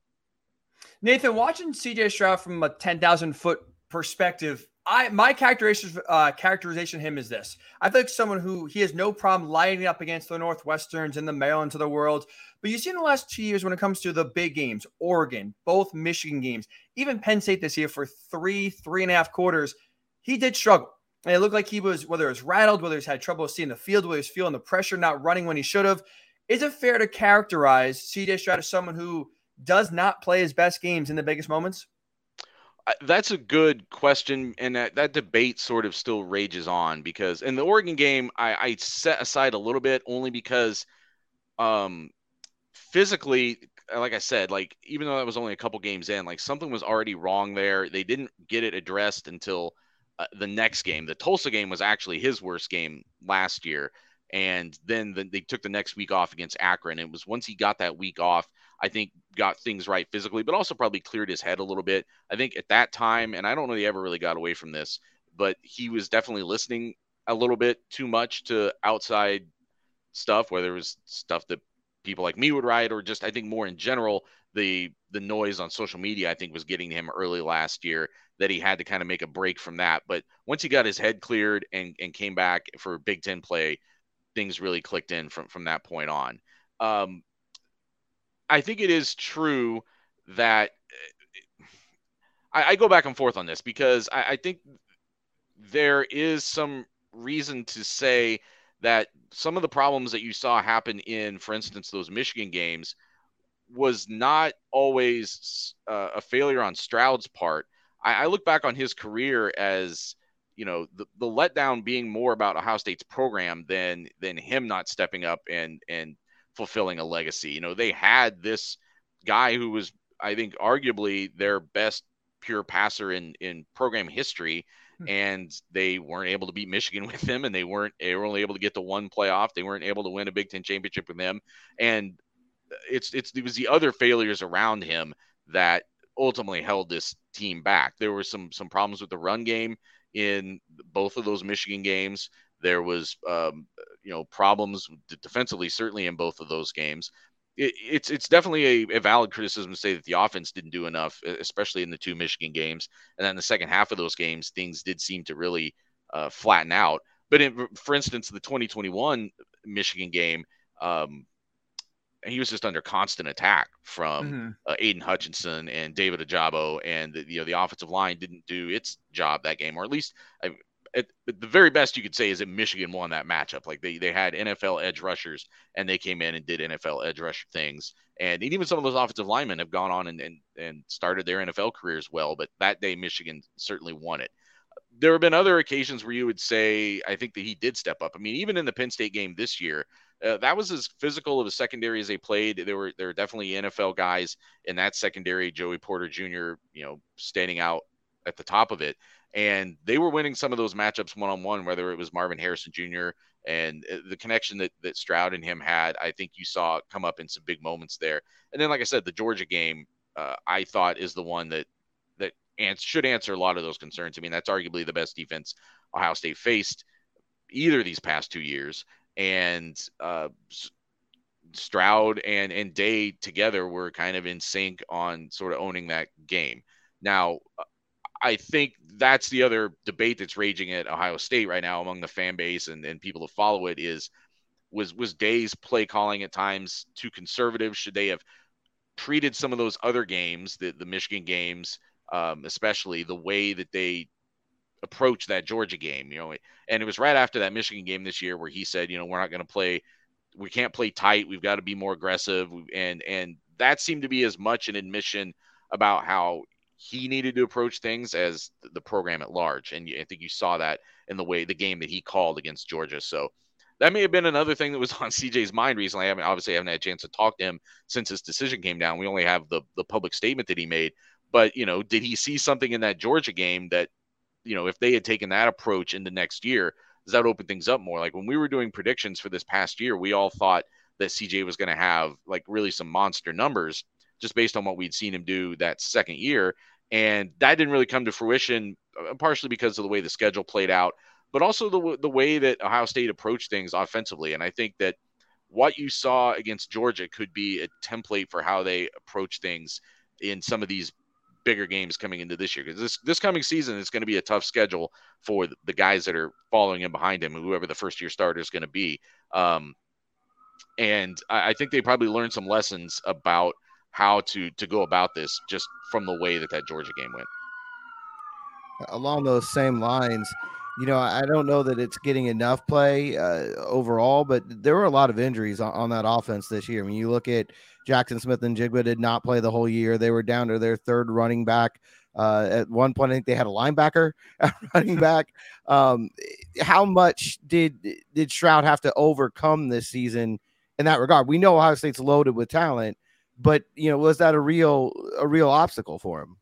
Nathan, watching CJ Stroud from a 10,000 foot perspective, I my characterization uh, characterization of him is this: I think someone who he has no problem lining up against the Northwesterns and the Marylands of the world. But you see in the last two years when it comes to the big games, Oregon, both Michigan games, even Penn State this year for three, three and a half quarters, he did struggle. And it looked like he was, whether it was rattled, whether he's had trouble seeing the field, whether he's feeling the pressure, not running when he should have. Is it fair to characterize CJ Stroud as someone who does not play his best games in the biggest moments? That's a good question, and that, that debate sort of still rages on because in the Oregon game, I, I set aside a little bit only because, um, physically, like I said, like even though that was only a couple games in, like something was already wrong there. They didn't get it addressed until uh, the next game. The Tulsa game was actually his worst game last year. And then the, they took the next week off against Akron. It was once he got that week off, I think got things right physically, but also probably cleared his head a little bit. I think at that time, and I don't know he ever really got away from this, but he was definitely listening a little bit too much to outside stuff, whether it was stuff that people like me would write or just I think more in general the the noise on social media I think was getting him early last year that he had to kind of make a break from that. But once he got his head cleared and, and came back for Big Ten play, things really clicked in from, from that point on. Um, I think it is true that I, I, go back and forth on this because I, I think there is some reason to say that some of the problems that you saw happen in, for instance, those Michigan games was not always uh, a failure on Stroud's part. I, I look back on his career as you know the, the letdown being more about Ohio State's program than than him not stepping up and and fulfilling a legacy. You know, they had this guy who was, I think, arguably their best pure passer in in program history, hmm. and they weren't able to beat Michigan with him, and they weren't they were only able to get to one playoff. They weren't able to win a Big Ten championship with them, and it's it's it was the other failures around him that ultimately held this team back. There were some some problems with the run game in both of those Michigan games. There was um, you know problems defensively certainly in both of those games. It, it's it's definitely a, a, valid criticism to say that the offense didn't do enough, especially in the two Michigan games. And then the second half of those games, things did seem to really uh, flatten out. But in, for instance, the 2021 Michigan game, um, he was just under constant attack from mm-hmm. uh, Aidan Hutchinson and David Ojabo, and the, you know the offensive line didn't do its job that game, or at least I, at, at, the very best you could say is that Michigan won that matchup. Like they they had NFL edge rushers and they came in and did NFL edge rusher things. And even some of those offensive linemen have gone on and, and, and started their NFL careers well. But that day, Michigan certainly won it. There have been other occasions where you would say, I think that he did step up. I mean, even in the Penn State game this year, uh, that was as physical of a secondary as they played. There were there were definitely NFL guys in that secondary. Joey Porter Jr. You know, standing out at the top of it and they were winning some of those matchups one on one, whether it was Marvin Harrison Jr. and uh, the connection that that Stroud and him had. I think you saw come up in some big moments there. And then, like I said, the Georgia game, uh, I thought is the one that that ans- should answer a lot of those concerns. I mean, that's arguably the best defense Ohio State faced either these past two years, and uh, Stroud and and Day together were kind of in sync on sort of owning that game. Now, I think that's the other debate that's raging at Ohio State right now among the fan base and, and people that follow it is was was Day's play calling at times too conservative? Should they have treated some of those other games, the the Michigan games, um, especially the way that they approached that Georgia game, you know, and it was right after that Michigan game this year where he said, you know, we're not going to play, we can't play tight, we've got to be more aggressive, and and that seemed to be as much an admission about how he needed to approach things as the program at large. And I think you saw that in the way the game that he called against Georgia. So that may have been another thing that was on CJ's mind recently. I haven't obviously haven't had a chance to talk to him since his decision came down. We only have the the public statement that he made. But you know, did he see something in that Georgia game that, you know, if they had taken that approach into next year, does that open things up more? Like when we were doing predictions for this past year, we all thought that CJ was going to have like really some monster numbers just based on what we'd seen him do that second year. And that didn't really come to fruition, uh, partially because of the way the schedule played out, but also the, the way that Ohio State approached things offensively. And I think that what you saw against Georgia could be a template for how they approach things in some of these bigger games coming into this year. Because this, this coming season is going to be a tough schedule for the guys that are following in behind him, whoever the first year starter is going to be. Um, and I, I think they probably learned some lessons about – how to to go about this just from the way that that Georgia game went. Along those same lines, you know, I don't know that it's getting enough play uh, overall, but there were a lot of injuries on, on, that offense this year. I mean, you look at Jaxon Smith-Njigba did not play the whole year. They were down to their third running back. Uh, at one point, I think they had a linebacker running back. Um, how much did did Stroud have to overcome this season in that regard? We know Ohio State's loaded with talent, but you know, was that a real a real obstacle for him?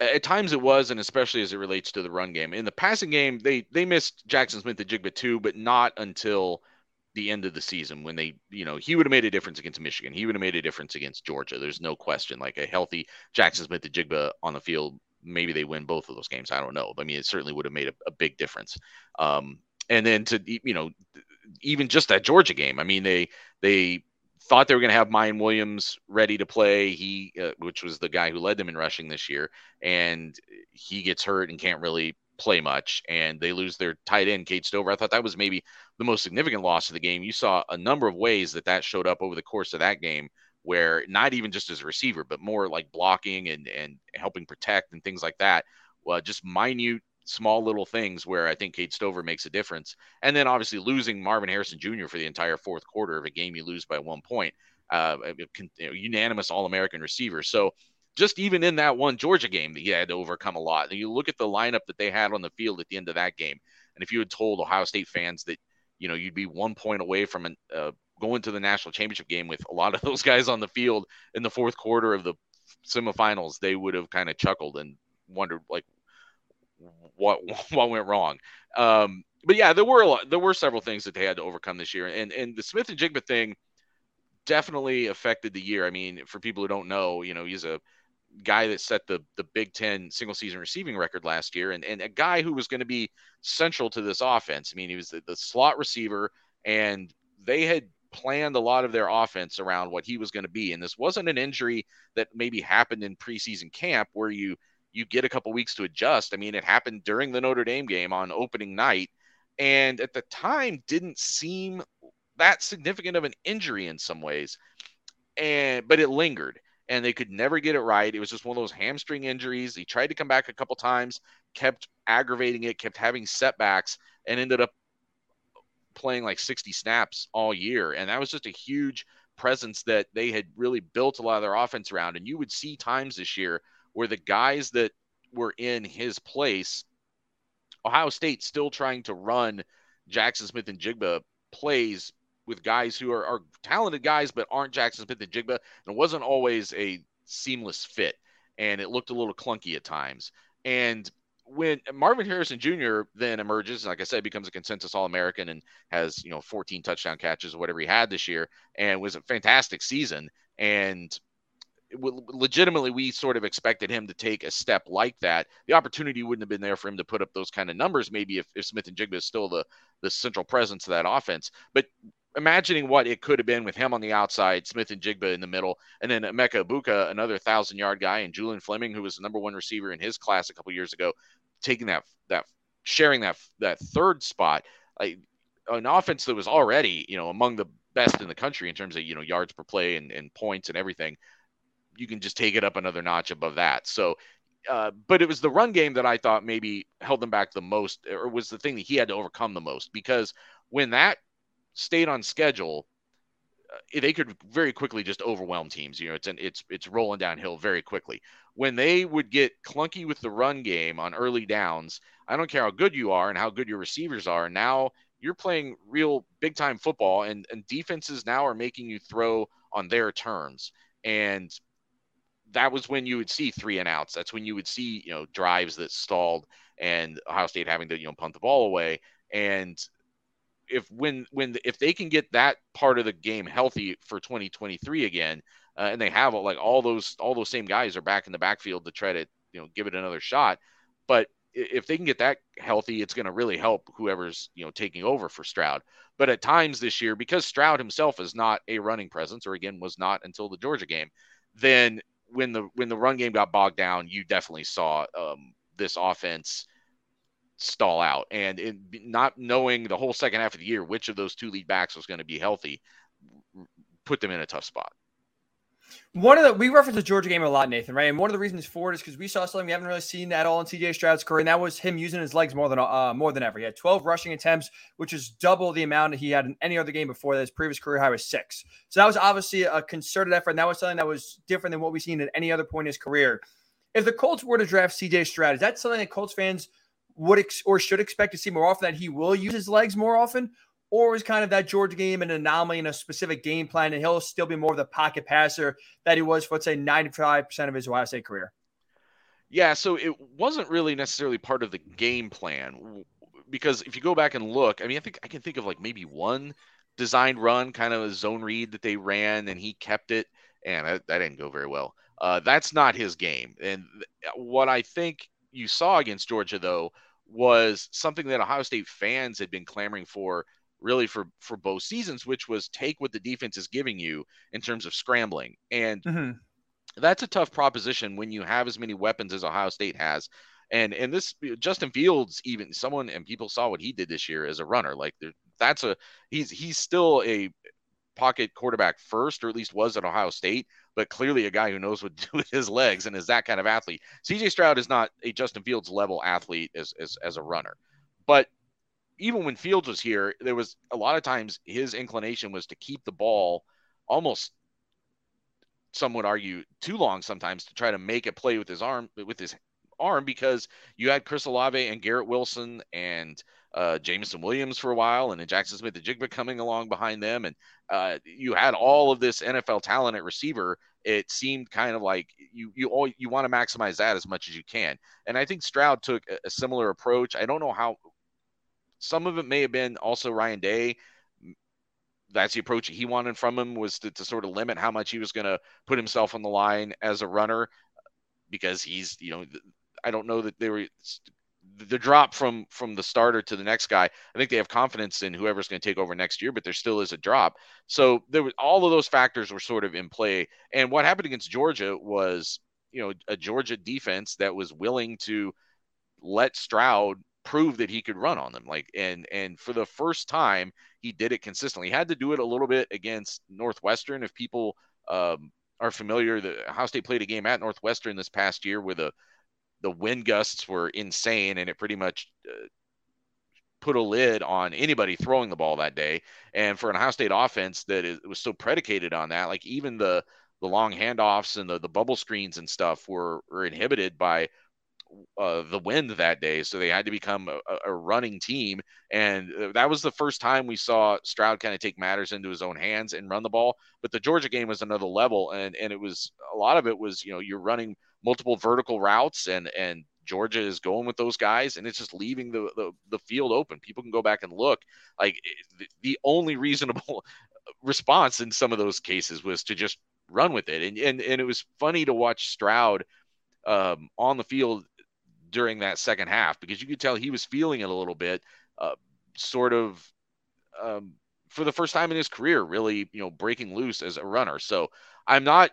At times it was, and especially as it relates to the run game. In the passing game, they they missed Jaxon Smith-Njigba too, but not until the end of the season when they, you know, he would have made a difference against Michigan. He would have made a difference against Georgia. There's no question. Like a healthy Jaxon Smith-Njigba on the field, maybe they win both of those games. I don't know. I mean, it certainly would have made a, a big difference. Um, and then to you know, even just that Georgia game. I mean, they they thought they were going to have Miyan Williams ready to play. He, uh, which was the guy who led them in rushing this year, and he gets hurt and can't really play much, and they lose their tight end Cade Stover. I thought that was maybe the most significant loss of the game. You saw a number of ways that that showed up over the course of that game, where not even just as a receiver, but more like blocking and and helping protect and things like that. Well, just minute small little things where I think Cade Stover makes a difference. And then obviously losing Marvin Harrison Jr. for the entire fourth quarter of a game you lose by one point, uh, unanimous All American receiver. So just even in that one Georgia game that he had to overcome a lot. And you look at the lineup that they had on the field at the end of that game, and if you had told Ohio State fans that you know you'd be one point away from an, uh, going to the national championship game with a lot of those guys on the field in the fourth quarter of the semifinals, they would have kind of chuckled and wondered like what what went wrong. Um, but yeah, there were a lot, there were several things that they had to overcome this year, and and the Smith-Njigba thing definitely affected the year. I mean, for people who don't know, you know, he's a guy that set the the Big Ten single season receiving record last year, and and a guy who was going to be central to this offense. I mean, he was the, the slot receiver, and they had planned a lot of their offense around what he was going to be. And this wasn't an injury that maybe happened in preseason camp where you you get a couple weeks to adjust. I mean, it happened during the Notre Dame game on opening night, and at the time didn't seem that significant of an injury in some ways, and but it lingered. and they could never get it right. It was just one of those hamstring injuries. He tried to come back a couple times, kept aggravating it, kept having setbacks, and ended up playing like 60 snaps all year. And that was just a huge presence that they had really built a lot of their offense around. And you would see times this year where the guys that were in his place, Ohio State still trying to run Jaxon Smith-Njigba plays with guys who are, are talented guys but aren't Jaxon Smith-Njigba, And it wasn't always a seamless fit. And it looked a little clunky at times. And when Marvin Harrison Jr. then emerges, like I said, becomes a consensus All American and has, you know, 14 touchdown catches or whatever he had this year and was a fantastic season. And legitimately, we sort of expected him to take a step like that. The opportunity wouldn't have been there for him to put up those kind of numbers, maybe if, if Smith-Njigba is still the, the central presence of that offense. But imagining what it could have been with him on the outside, Smith-Njigba in the middle, and then Emeka Egbuka, another thousand yard guy, and Julian Fleming, who was the number one receiver in his class a couple years ago, taking that that sharing that that third spot. An offense that was already, you know, among the best in the country in terms of, you know, yards per play and, and points and everything. You can just take it up another notch above that. So uh, but it was the run game that I thought maybe held them back the most, or was the thing that he had to overcome the most. Because when that stayed on schedule, uh, they could very quickly just overwhelm teams. You know, it's an, it's it's rolling downhill very quickly. When they would get clunky with the run game on early downs, I don't care how good you are and how good your receivers are. Now you're playing real big time football, and and defenses now are making you throw on their terms. And that was when you would see three and outs. That's when you would see you know drives that stalled and Ohio State having to you know punt the ball away. And if when when if they can get that part of the game healthy for 2023 again, uh, and they have like all those all those same guys are back in the backfield to try to you know give it another shot, but if they can get that healthy, it's going to really help whoever's you know taking over for Stroud. But at times this year, because Stroud himself is not a running presence, or again was not until the Georgia game, then when the when the run game got bogged down, you definitely saw um, this offense stall out. And not knowing the whole second half of the year which of those two lead backs was going to be healthy, put them in a tough spot. One of the we reference the Georgia game a lot, Nathan, right? And one of the reasons for it is because we saw something we haven't really seen at all in CJ Stroud's career, and that was him using his legs more than uh, more than ever. He had 12 rushing attempts, which is double the amount he had in any other game before that. His previous career high was six. So that was obviously a concerted effort, and that was something that was different than what we've seen at any other point in his career. If the Colts were to draft CJ Stroud, is that something that Colts fans would ex- or should expect to see more often that he will use his legs more often? Or is kind of that Georgia game an anomaly in a specific game plan and he'll still be more of the pocket passer that he was for, let's say, 95% of his Ohio State career? Yeah, so it wasn't really necessarily part of the game plan because if you go back and look, I mean, I think I can think of like maybe one designed run, kind of a zone read that they ran and he kept it, and that, that didn't go very well. Uh, that's not his game. And what I think you saw against Georgia, though, was something that Ohio State fans had been clamoring for really for for both seasons, which was take what the defense is giving you in terms of scrambling. And mm-hmm. that's a tough proposition when you have as many weapons as Ohio State has. And and this Justin Fields, even someone and people saw what he did this year as a runner. Like that's a he's he's still a pocket quarterback first, or at least was at Ohio State, but clearly a guy who knows what to do with his legs and is that kind of athlete. CJ Stroud is not a Justin Fields level athlete as, as, as a runner. But even when Fields was here, there was a lot of times his inclination was to keep the ball almost some would argue too long sometimes to try to make a play with his arm with his arm because you had Chris Olave and Garrett Wilson and uh, Jameson Williams for a while, and then Jaxon Smith-Njigba coming along behind them, and uh, you had all of this NFL talent at receiver. It seemed kind of like you you all you want to maximize that as much as you can, and I think Stroud took a, a similar approach. I don't know how. Some of it may have been also Ryan Day that's the approach he wanted from him was to, to sort of limit how much he was going to put himself on the line as a runner because he's you know I don't know that they were the drop from from the starter to the next guy. I think they have confidence in whoever's going to take over next year, but there still is a drop. So there was all of those factors were sort of in play. And what happened against Georgia was, you know, a Georgia defense that was willing to let Stroud prove that he could run on them. Like and and for the first time, he did it consistently. He had to do it a little bit against Northwestern if people um, are familiar, the Ohio State played a game at Northwestern this past year where the the wind gusts were insane, and it pretty much uh, put a lid on anybody throwing the ball that day. And for an Ohio State offense that is, was so predicated on that, like even the the long handoffs and the, the bubble screens and stuff were, were inhibited by uh, the wind that day. So they had to become a, a, running team. And uh, that was the first time we saw Stroud kind of take matters into his own hands and run the ball. But the Georgia game was another level. And, and it was a lot of it was, you know, you're running multiple vertical routes and, and Georgia is going with those guys and it's just leaving the, the, the field open. People can go back and look. Like the, the only reasonable response in some of those cases was to just run with it. And, and, and it was funny to watch Stroud um, on the field during that second half because you could tell he was feeling it a little bit, uh, sort of um, for the first time in his career, really, you know, breaking loose as a runner. So I'm not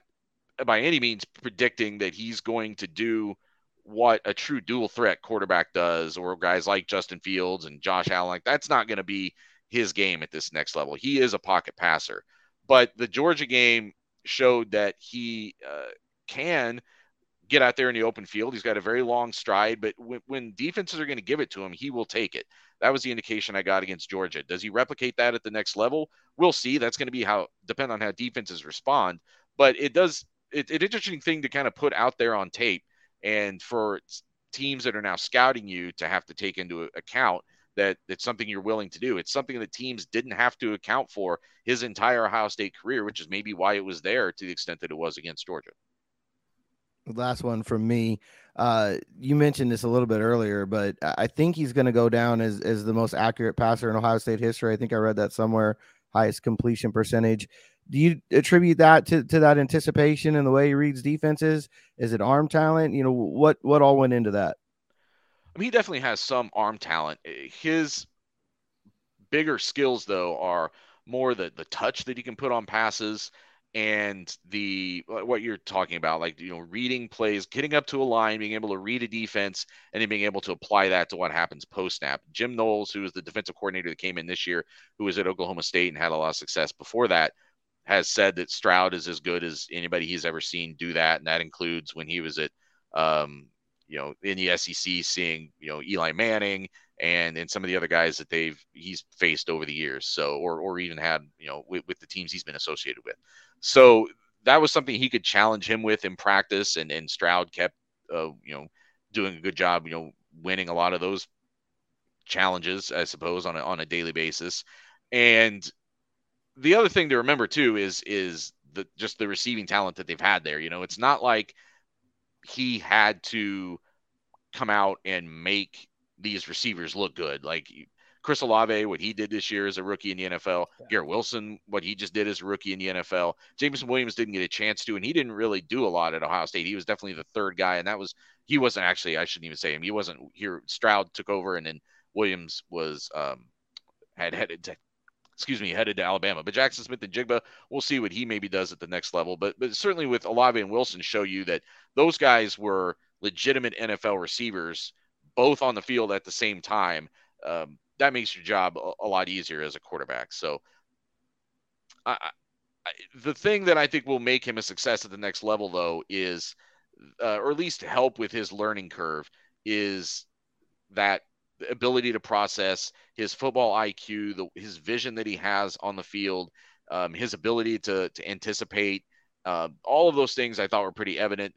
by any means predicting that he's going to do what a true dual threat quarterback does, or guys like Justin Fields and Josh Allen. That's not going to be his game at this next level. He is a pocket passer, but the Georgia game showed that he uh, can get out there in the open field. He's got a very long stride, but when, when defenses are going to give it to him, he will take it. That was the indication I got against Georgia. Does he replicate that at the next level? We'll see. That's going to be how depend on how defenses respond. But it does it's an interesting thing to kind of put out there on tape, and for teams that are now scouting you to have to take into account that it's something you're willing to do. It's something that teams didn't have to account for his entire Ohio State career, which is maybe why it was there to the extent that it was against Georgia last one from me. Uh, you mentioned this a little bit earlier, but I think he's going to go down as, as the most accurate passer in Ohio State history. I think I read that somewhere, highest completion percentage. Do you attribute that to, to that anticipation and the way he reads defenses? Is it arm talent? You know, what what all went into that? I mean, he definitely has some arm talent. His bigger skills, though, are more the the touch that he can put on passes and the what you're talking about like you know reading plays getting up to a line being able to read a defense and then being able to apply that to what happens post snap jim knowles who is the defensive coordinator that came in this year who was at oklahoma state and had a lot of success before that has said that stroud is as good as anybody he's ever seen do that and that includes when he was at um, you know in the sec seeing you know eli manning and and some of the other guys that they've he's faced over the years so or or even had you know with, with the teams he's been associated with so that was something he could challenge him with in practice, and and Stroud kept uh, you know doing a good job, you know, winning a lot of those challenges, I suppose, on a on a daily basis. And the other thing to remember too is is the just the receiving talent that they've had there. You know, it's not like he had to come out and make these receivers look good. Like Chris Olave, what he did this year as a rookie in the NFL. Yeah. Garrett Wilson, what he just did as a rookie in the NFL. Jameson Williams didn't get a chance to, and he didn't really do a lot at Ohio State. He was definitely the third guy, and that was he wasn't actually. I shouldn't even say him. He wasn't here. Stroud took over, and then Williams was um, had headed to excuse me, headed to Alabama. But Jaxon Smith-Njigba, we'll see what he maybe does at the next level. But but certainly with Olave and Wilson show you that those guys were legitimate NFL receivers, both on the field at the same time. Um, that makes your job a, a lot easier as a quarterback. So, I, I, the thing that I think will make him a success at the next level, though, is, uh, or at least help with his learning curve, is that ability to process his football IQ, the, his vision that he has on the field, um, his ability to to anticipate. Uh, all of those things I thought were pretty evident.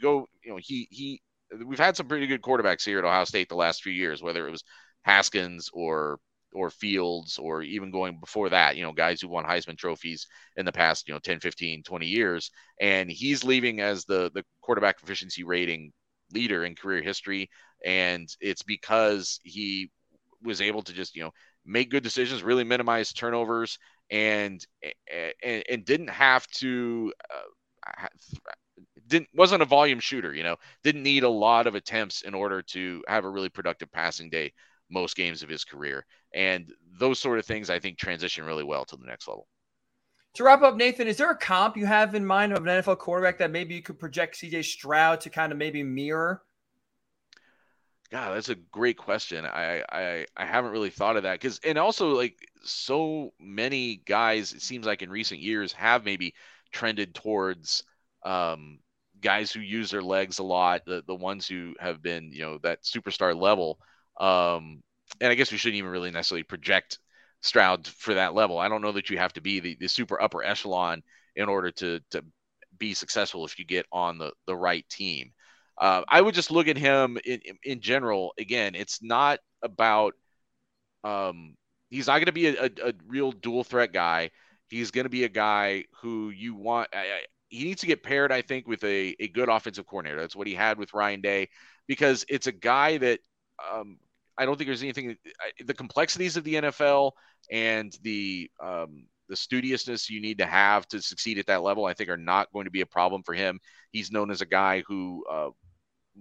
Go, you know, he he. We've had some pretty good quarterbacks here at Ohio State the last few years, whether it was Haskins or or Fields or even going before that, you know, guys who won Heisman trophies in the past, you know, 10, 15, 20 years. And he's leaving as the the quarterback efficiency rating leader in career history. And it's because he was able to just, you know, make good decisions, really minimize turnovers, and and, and didn't have to uh, didn't wasn't a volume shooter, you know, didn't need a lot of attempts in order to have a really productive passing day most games of his career. And those sort of things, I think, transition really well to the next level. To wrap up, Nathan, is there a comp you have in mind of an NFL quarterback that maybe you could project CJ Stroud to kind of maybe mirror? God, that's a great question. I I, I haven't really thought of that because, and also like so many guys, it seems like in recent years, have maybe trended towards um, guys who use their legs a lot, the, the ones who have been, you know, that superstar level. Um, and I guess we shouldn't even really necessarily project Stroud for that level. I don't know that you have to be the, the super upper echelon in order to, to be successful if you get on the, the right team. Uh, I would just look at him in, in general. Again, it's not about, um, he's not going to be a, a, a, real dual threat guy. He's going to be a guy who you want. I, he needs to get paired, I think, with a, a good offensive coordinator. That's what he had with Ryan Day, because it's a guy that um, I don't think there's anything. The complexities of the NFL and the um, the studiousness you need to have to succeed at that level, I think, are not going to be a problem for him. He's known as a guy who uh,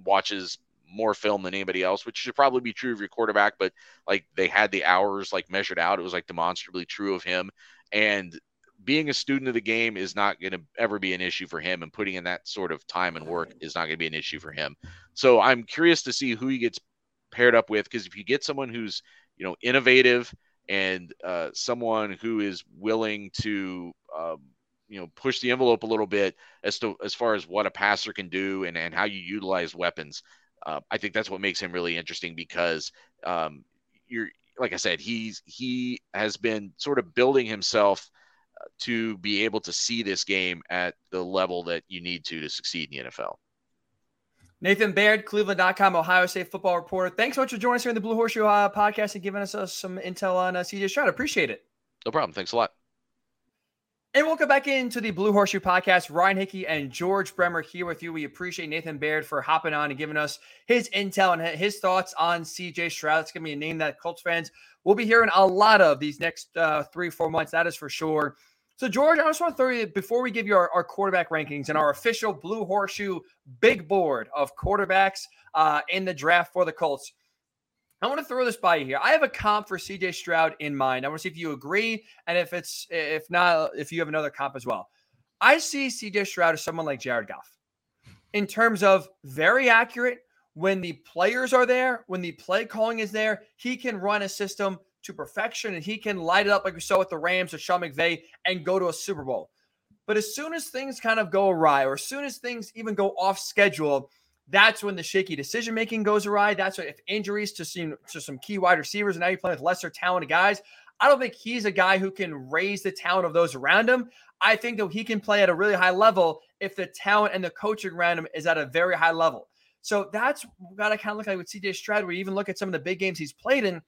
watches more film than anybody else, which should probably be true of your quarterback. But like they had the hours like measured out, it was like demonstrably true of him. And being a student of the game is not going to ever be an issue for him, and putting in that sort of time and work is not going to be an issue for him. So I'm curious to see who he gets paired up with because if you get someone who's you know innovative and uh, someone who is willing to um, you know push the envelope a little bit as to as far as what a passer can do and, and how you utilize weapons uh, i think that's what makes him really interesting because um, you're like i said he's he has been sort of building himself to be able to see this game at the level that you need to to succeed in the nfl Nathan Baird, Cleveland.com, Ohio State football reporter. Thanks so much for joining us here in the Blue Horseshoe uh, podcast and giving us uh, some intel on uh, CJ Stroud. Appreciate it. No problem. Thanks a lot. And welcome back into the Blue Horseshoe podcast. Ryan Hickey and George Bremer here with you. We appreciate Nathan Baird for hopping on and giving us his intel and his thoughts on CJ Stroud. It's going to be a name that Colts fans will be hearing a lot of these next uh, three, four months. That is for sure. So, George, I just want to throw you before we give you our, our quarterback rankings and our official Blue Horseshoe big board of quarterbacks uh, in the draft for the Colts. I want to throw this by you here. I have a comp for CJ Stroud in mind. I want to see if you agree, and if it's if not, if you have another comp as well. I see CJ Stroud as someone like Jared Goff in terms of very accurate. When the players are there, when the play calling is there, he can run a system to perfection and he can light it up like we saw with the Rams or Sean McVay and go to a Super Bowl. But as soon as things kind of go awry, or as soon as things even go off schedule, that's when the shaky decision making goes awry. That's what if injuries to some to some key wide receivers, and now you're playing with lesser talented guys. I don't think he's a guy who can raise the talent of those around him. I think that he can play at a really high level if the talent and the coaching around him is at a very high level. So that's got to kind of look like with CJ Stroud, where you even look at some of the big games he's played in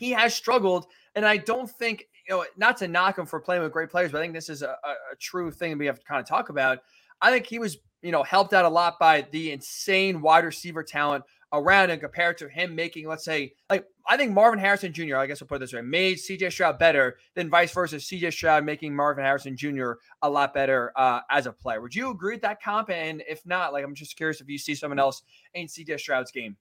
he has struggled. And I don't think, you know, not to knock him for playing with great players, but I think this is a, a, true thing we have to kind of talk about. I think he was, you know, helped out a lot by the insane wide receiver talent around and compared to him making, let's say, like I think Marvin Harrison Jr., I guess I'll put it this way, made CJ Stroud better than vice versa. CJ Stroud making Marvin Harrison Jr. a lot better uh, as a player. Would you agree with that comp? And if not, like I'm just curious if you see someone else in CJ Stroud's game.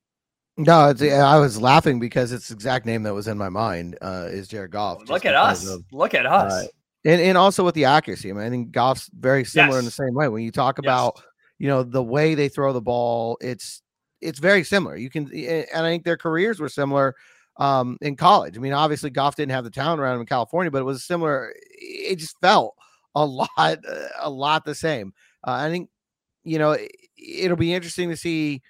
No, it's, I was laughing because it's the exact name that was in my mind. Uh, is Jared Goff? Look at us! Of, Look at us! Uh, and and also with the accuracy. I mean, I think Goff's very similar yes. in the same way. When you talk about yes. you know the way they throw the ball, it's it's very similar. You can and I think their careers were similar um, in college. I mean, obviously Goff didn't have the talent around him in California, but it was similar. It just felt a lot a lot the same. Uh, I think you know it'll be interesting to see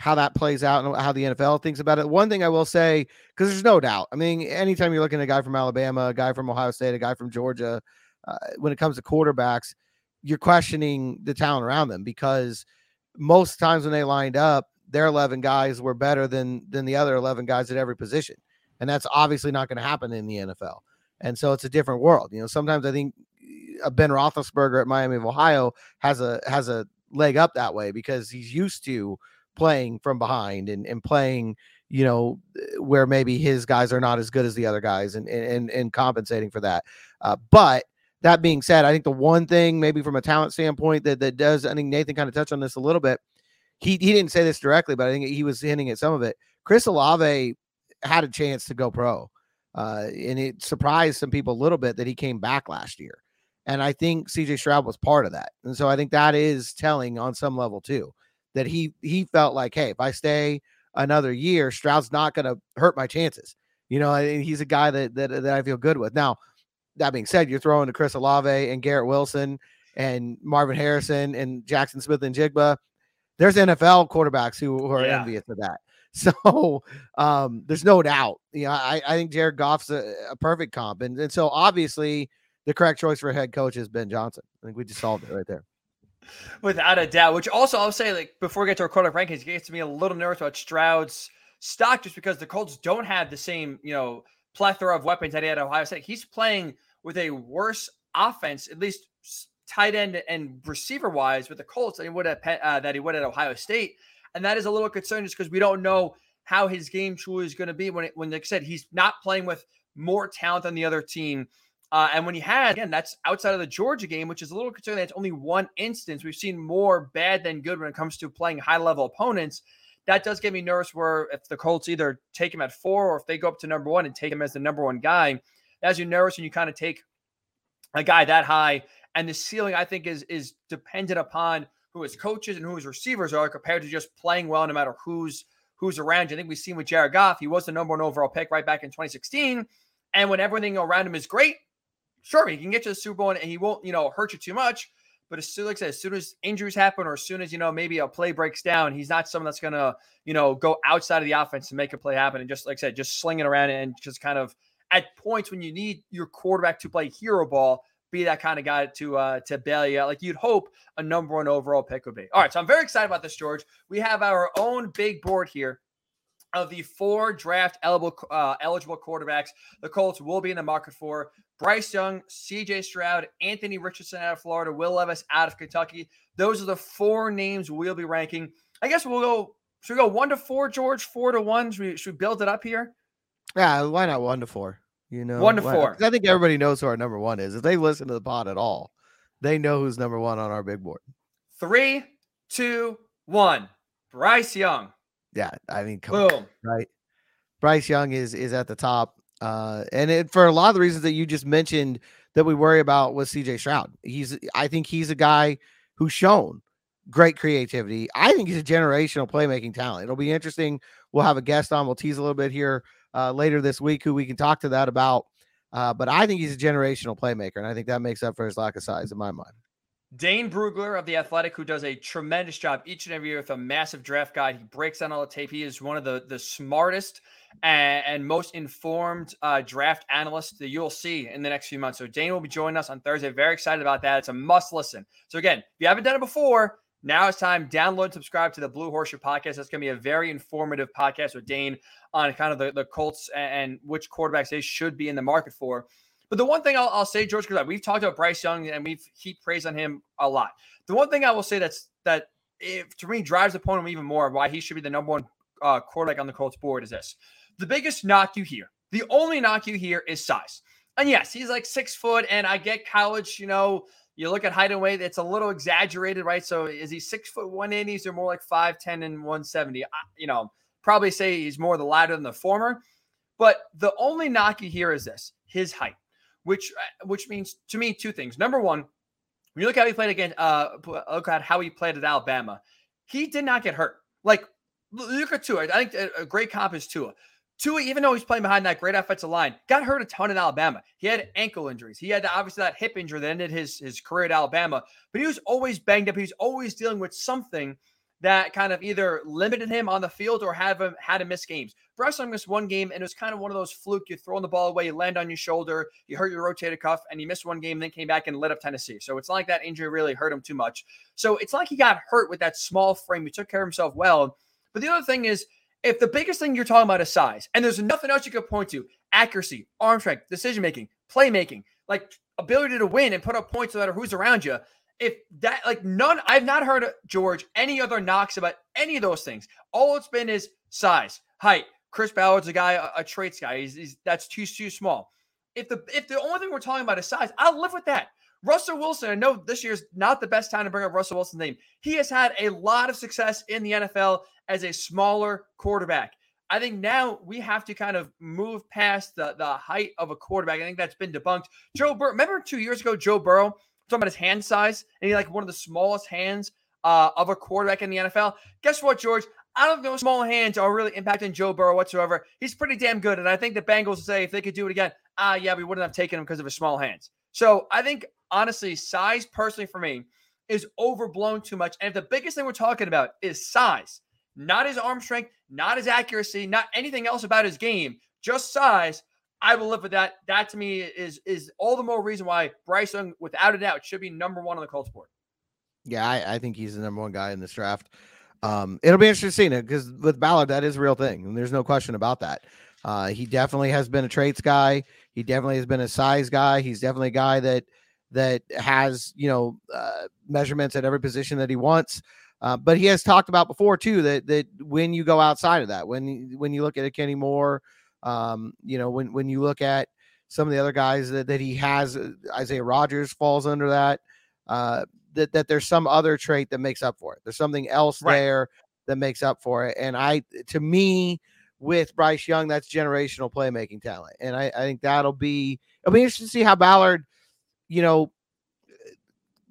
how that plays out and how the NFL thinks about it. One thing I will say, because there's no doubt, I mean, anytime you're looking at a guy from Alabama, a guy from Ohio State, a guy from Georgia, uh, when it comes to quarterbacks, you're questioning the talent around them because most times when they lined up, their 11 guys were better than than the other 11 guys at every position, and that's obviously not going to happen in the NFL. And so it's a different world. You know, sometimes I think a uh, Ben Roethlisberger at Miami of Ohio has a has a leg up that way because he's used to playing from behind and, and playing, you know, where maybe his guys are not as good as the other guys and and and compensating for that. Uh, but that being said, I think the one thing maybe from a talent standpoint that that does, I think Nathan kind of touched on this a little bit. He he didn't say this directly, but I think he was hinting at some of it. Chris Olave had a chance to go pro. Uh, and it surprised some people a little bit that he came back last year. And I think CJ Stroud was part of that. And so I think that is telling on some level too that he he felt like, hey, if I stay another year, Stroud's not going to hurt my chances. You know, he's a guy that, that that I feel good with. Now, that being said, you're throwing to Chris Olave and Garrett Wilson and Marvin Harrison and Jaxon Smith-Njigba. There's NFL quarterbacks who, who are yeah. envious of that. So um, there's no doubt. You know, I, I think Jared Goff's a, a perfect comp. And, and so obviously the correct choice for head coach is Ben Johnson. I think we just solved it right there. Without a doubt. Which also I'll say, like before we get to our quarterback rankings, it gets to me a little nervous about Stroud's stock just because the Colts don't have the same, you know, plethora of weapons that he had at Ohio State. He's playing with a worse offense, at least tight end and receiver wise, with the Colts than he would at uh, that he would at Ohio State, and that is a little concern just because we don't know how his game truly is going to be when it, when like I said he's not playing with more talent than the other team. Uh, and when he had, again, that's outside of the Georgia game, which is a little concerning. That's only one instance. We've seen more bad than good when it comes to playing high level opponents that does get me nervous where if the Colts either take him at four or if they go up to number one and take him as the number one guy, as you're nervous when you kind of take a guy that high. And the ceiling, I think, is is dependent upon who his coaches and who his receivers are compared to just playing well no matter who's who's around you. I think we've seen with Jared Goff, he was the number one overall pick right back in 2016. And when everything around him is great, sure, he can get to the Super Bowl and he won't, you know, hurt you too much. But as soon, like I said, as soon as injuries happen, or as soon as you know maybe a play breaks down, he's not someone that's gonna you know go outside of the offense to make a play happen. And just like I said, just sling it around and just kind of at points when you need your quarterback to play hero ball, be that kind of guy to uh, to bail you out, like you'd hope a number one overall pick would be. All right, so I'm very excited about this, George. We have our own big board here of the four draft eligible uh, eligible quarterbacks the Colts will be in the market for. Bryce Young, CJ Stroud, Anthony Richardson out of Florida, Will Levis out of Kentucky. Those are the four names we'll be ranking. I guess we'll go. Should we go one to four, George? Four to one? Should we, should we build it up here? Yeah, why not one to four? You know, one to four. I think everybody knows who our number one is. If they listen to the pod at all, they know who's number one on our big board. Three, two, one. Bryce Young. Yeah, I mean, come Boom. on, right? Bryce Young is is at the top. Uh, and it, for a lot of the reasons that you just mentioned that we worry about with CJ Stroud, he's I think he's a guy who's shown great creativity. I think he's a generational playmaking talent. It'll be interesting. We'll have a guest on. We'll tease a little bit here uh, later this week who we can talk to that about. Uh, but I think he's a generational playmaker, and I think that makes up for his lack of size in my mind. Dane Brugler of The Athletic, who does a tremendous job each and every year with a massive draft guide. He breaks down all the tape. He is one of the, the smartest and, and most informed uh, draft analysts that you'll see in the next few months. So Dane will be joining us on Thursday. Very excited about that. It's a must listen. So again, if you haven't done it before, now it's time. Download subscribe to the Blue Horseshoe podcast. That's going to be a very informative podcast with Dane on kind of the, the Colts and, and which quarterbacks they should be in the market for. But the one thing I'll, I'll say, George, because we've talked about Bryce Young and we've heaped praise on him a lot. The one thing I will say that's that if, to me drives the point even more why he should be the number one uh, quarterback on the Colts board is this: the biggest knock you hear, the only knock you hear is size. And yes, he's like six foot, and I get college, you know. You look at height and weight; it's a little exaggerated, right? So, is he six foot one eighty eighties or more like five ten and one seventy? You know, probably say he's more the latter than the former. But the only knock you hear is this: his height which uh, which means to me two things. Number one, when you look how he played against, uh, look at how he played at Alabama, he did not get hurt. Like look at Tua. I think a great comp is Tua. Tua, even though he's playing behind that great offensive line, got hurt a ton in Alabama. He had ankle injuries. He had obviously that hip injury that ended his his career at Alabama. But he was always banged up. He was always dealing with something that kind of either limited him on the field or have him had to miss games. Young missed one game, and it was kind of one of those fluke. You throw the ball away, you land on your shoulder, you hurt your rotator cuff, and you missed one game, then came back and lit up Tennessee. So it's not like that injury really hurt him too much. So it's like he got hurt with that small frame. He took care of himself well. But the other thing is, if the biggest thing you're talking about is size, and there's nothing else you could point to, accuracy, arm strength, decision making, playmaking, like ability to win and put up points no matter who's around you if that like none I've not heard uh, George any other knocks about any of those things. All it's been is size, height. Chris Ballard's a guy, a, a traits guy. He's, he's that's too too small. If the if the only thing we're talking about is size, I'll live with that. Russell Wilson, I know this year's not the best time to bring up Russell Wilson's name. He has had a lot of success in the NFL as a smaller quarterback. I think now we have to kind of move past the, the height of a quarterback. I think that's been debunked. Joe Burrow, remember two years ago, Joe Burrow talking about his hand size, and he like one of the smallest hands uh, of a quarterback in the NFL. Guess what, George? I don't know small hands are really impacting Joe Burrow whatsoever. He's pretty damn good. And I think the Bengals say if they could do it again, ah, yeah, we wouldn't have taken him because of his small hands. So I think honestly, size personally for me is overblown too much. And if the biggest thing we're talking about is size, not his arm strength, not his accuracy, not anything else about his game, just size, I will live with that. That to me is is all the more reason why Bryce Young, without a doubt, should be number one on the Colts board. Yeah, I, I think he's the number one guy in this draft. Um, it'll be interesting to see it because with Ballard, that is a real thing, and there's no question about that. Uh, he definitely has been a traits guy. He definitely has been a size guy. He's definitely a guy that that has you know uh, measurements at every position that he wants. Uh, but he has talked about before too that that when you go outside of that, when when you look at a Kenny Moore, um, you know when when you look at some of the other guys that, that he has, uh, Isaiah Rogers falls under that. Uh, that that there's some other trait that makes up for it. There's something else right. there that makes up for it. And I, to me, with Bryce Young, that's generational playmaking talent, and I, I think that'll be it'll be interesting to see how Ballard, you know,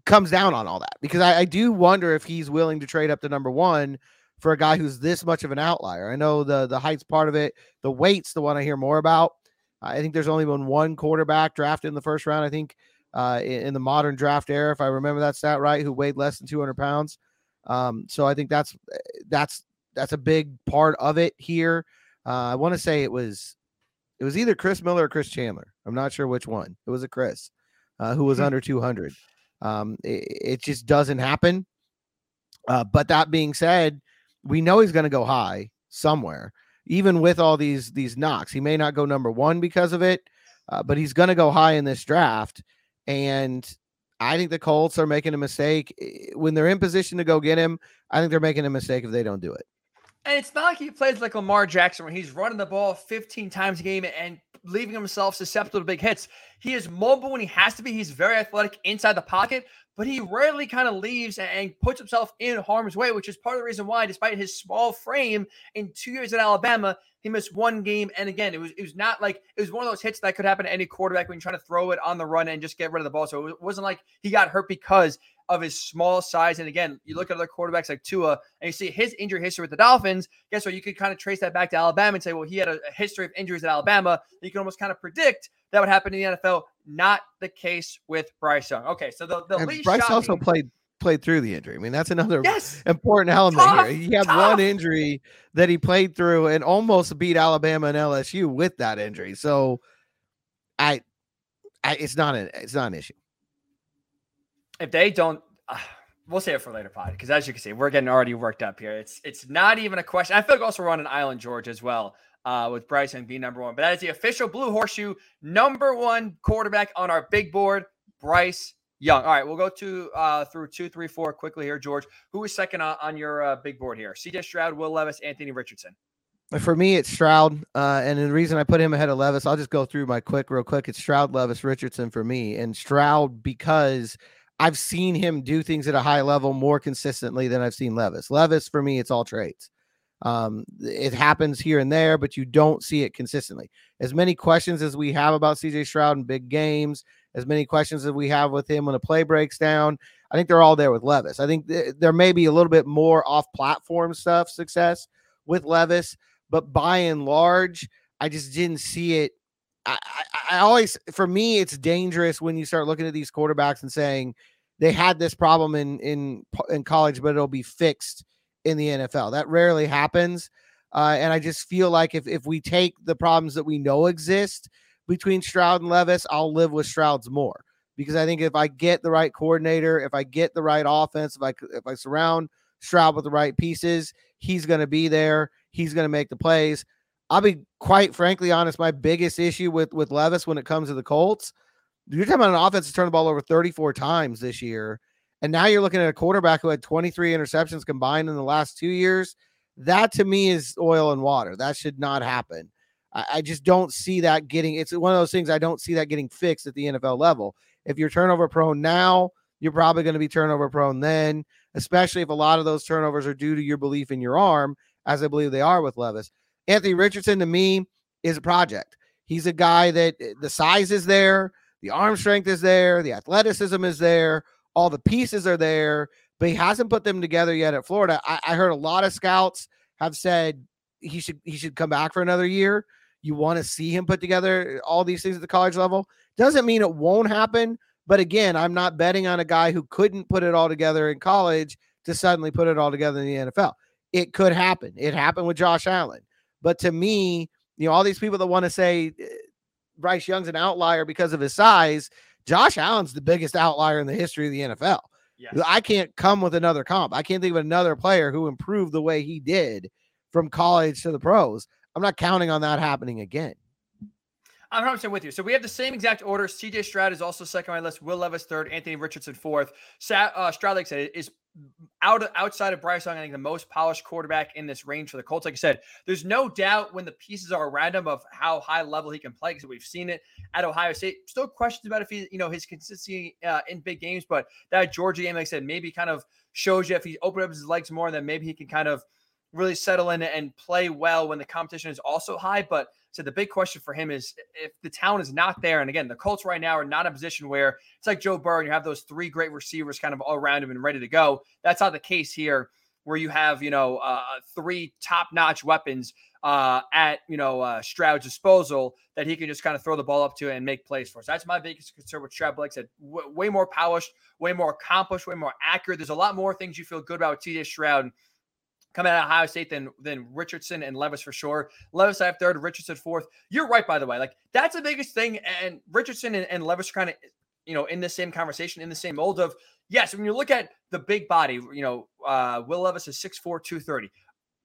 comes down on all that because I, I do wonder if he's willing to trade up to number one for a guy who's this much of an outlier. I know the the height's part of it, the weight's the one I hear more about. I think there's only been one quarterback drafted in the first round. I think uh, in, the modern draft era, if I remember that stat right, who weighed less than 200 pounds. Um, so I think that's that's that's a big part of it here. Uh, I want to say it was it was either Chris Miller or Chris Chandler. I'm not sure which one. It was a Chris uh, who was hmm. under 200. Um, it, it, just doesn't happen. Uh, but that being said, we know he's going to go high somewhere, even with all these these knocks. He may not go number one because of it, uh, but he's going to go high in this draft. And I think the Colts are making a mistake eh, when they're in position to go get him. I think they're making a mistake if they don't do it. And it's not like he plays like Lamar Jackson, where he's running the ball 15 times a game and leaving himself susceptible to big hits. He is mobile when he has to be. He's very athletic inside the pocket, but he rarely kind of leaves and puts himself in harm's way, which is part of the reason why, despite his small frame in two years at Alabama, he missed one game. And again, it was it was not like it was one of those hits that could happen to any quarterback when you're trying to throw it on the run and just get rid of the ball. So it wasn't like he got hurt because of his small size. And again, you look at other quarterbacks like Tua and you see his injury history with the Dolphins. Guess what? You could kind of trace that back to Alabama and say, well, he had a, a history of injuries at Alabama. You can almost kind of predict that would happen in the NFL. Not the case with Bryce Young. Okay, so the, the least Bryce shocking, also played played through the injury. I mean, that's another yes, important element tough, here. He had tough. one injury that he played through and almost beat Alabama and LSU with that injury. So I, I it's not an it's not an issue. If they don't uh, we'll save it for later pod because as you can see, we're getting already worked up here. It's it's not even a question. I feel like also we're on an island, George, as well. Uh, with Bryce Young being number one, but that is the official Blue Horseshoe number one quarterback on our big board, Bryce Young. All right, we'll go to uh, through two, three, four quickly here, George. Who is second on, on your uh, big board here? CJ Stroud, Will Levis, Anthony Richardson. For me, it's Stroud, uh, and the reason I put him ahead of Levis, I'll just go through my quick, real quick. It's Stroud, Levis, Richardson for me, and Stroud because I've seen him do things at a high level more consistently than I've seen Levis. Levis for me, it's all traits. Um, it happens here and there, but you don't see it consistently. As many questions as we have about CJ Stroud in big games, as many questions as we have with him when a play breaks down. I think they're all there with Levis. I think th- there may be a little bit more off platform stuff success with Levis, but by and large, I just didn't see it. I, I, always, for me, it's dangerous when you start looking at these quarterbacks and saying they had this problem in in in college, but it'll be fixed in the NFL. That rarely happens. Uh, and I just feel like if if we take the problems that we know exist between Stroud and Levis, I'll live with Stroud's more because I think if I get the right coordinator, if I get the right offense, if I if I surround Stroud with the right pieces, he's going to be there. He's going to make the plays. I'll be quite frankly honest. My biggest issue with with Levis when it comes to the Colts, you're talking about an offense that turned the ball over 34 times this year, and now you're looking at a quarterback who had 23 interceptions combined in the last two years. That to me is oil and water. That should not happen. I, I just don't see that getting. It's one of those things I don't see that getting fixed at the NFL level. If you're turnover prone now, you're probably going to be turnover prone then, especially if a lot of those turnovers are due to your belief in your arm, as I believe they are with Levis. Anthony Richardson to me is a project. He's a guy that eh, the size is there, the arm strength is there, the athleticism is there, all the pieces are there, but he hasn't put them together yet at Florida. I, I heard a lot of scouts have said he should he should come back for another year. You want to see him put together all these things at the college level. Doesn't mean it won't happen. But again, I'm not betting on a guy who couldn't put it all together in college to suddenly put it all together in the NFL. It could happen. It happened with Josh Allen. But to me, you know, all these people that want to say eh, Bryce Young's an outlier because of his size, Josh Allen's the biggest outlier in the history of the NFL. Yes. I can't come with another comp. I can't think of another player who improved the way he did from college to the pros. I'm not counting on that happening again. I'm 100 with you. So we have the same exact order. CJ Stroud is also second on my list. Will Levis third. Anthony Richardson fourth. Sa- uh, Stroud, like I said, is out of, outside of Bryce Young, I think the most polished quarterback in this range for the Colts. Like I said, there's no doubt when the pieces are him of how high level he can play because we've seen it at Ohio State. Still questions about if he, you know, his consistency uh, in big games, but that Georgia game, like I said, maybe kind of shows you if he opens up his legs more, then maybe he can kind of really settle in and play well when the competition is also high. But so the big question for him is if the talent is not there, and again, the Colts right now are not in a position where it's like Joe Burrow and you have those three great receivers kind of all around him and ready to go. That's not the case here, where you have you know uh, three top-notch weapons uh, at you know uh, Stroud's disposal that he can just kind of throw the ball up to and make plays for. So that's my biggest concern with Stroud. Like I said, w- way more polished, way more accomplished, way more accurate. There's a lot more things you feel good about with CJ Stroud coming out of Ohio State than than Richardson and Levis for sure. Levis I have third, Richardson fourth. You're right, by the way. Like that's the biggest thing. And Richardson and, and Levis are kind of you know in the same conversation, in the same mold of yes. When you look at the big body, you know, uh, Will Levis is 6'4", 230.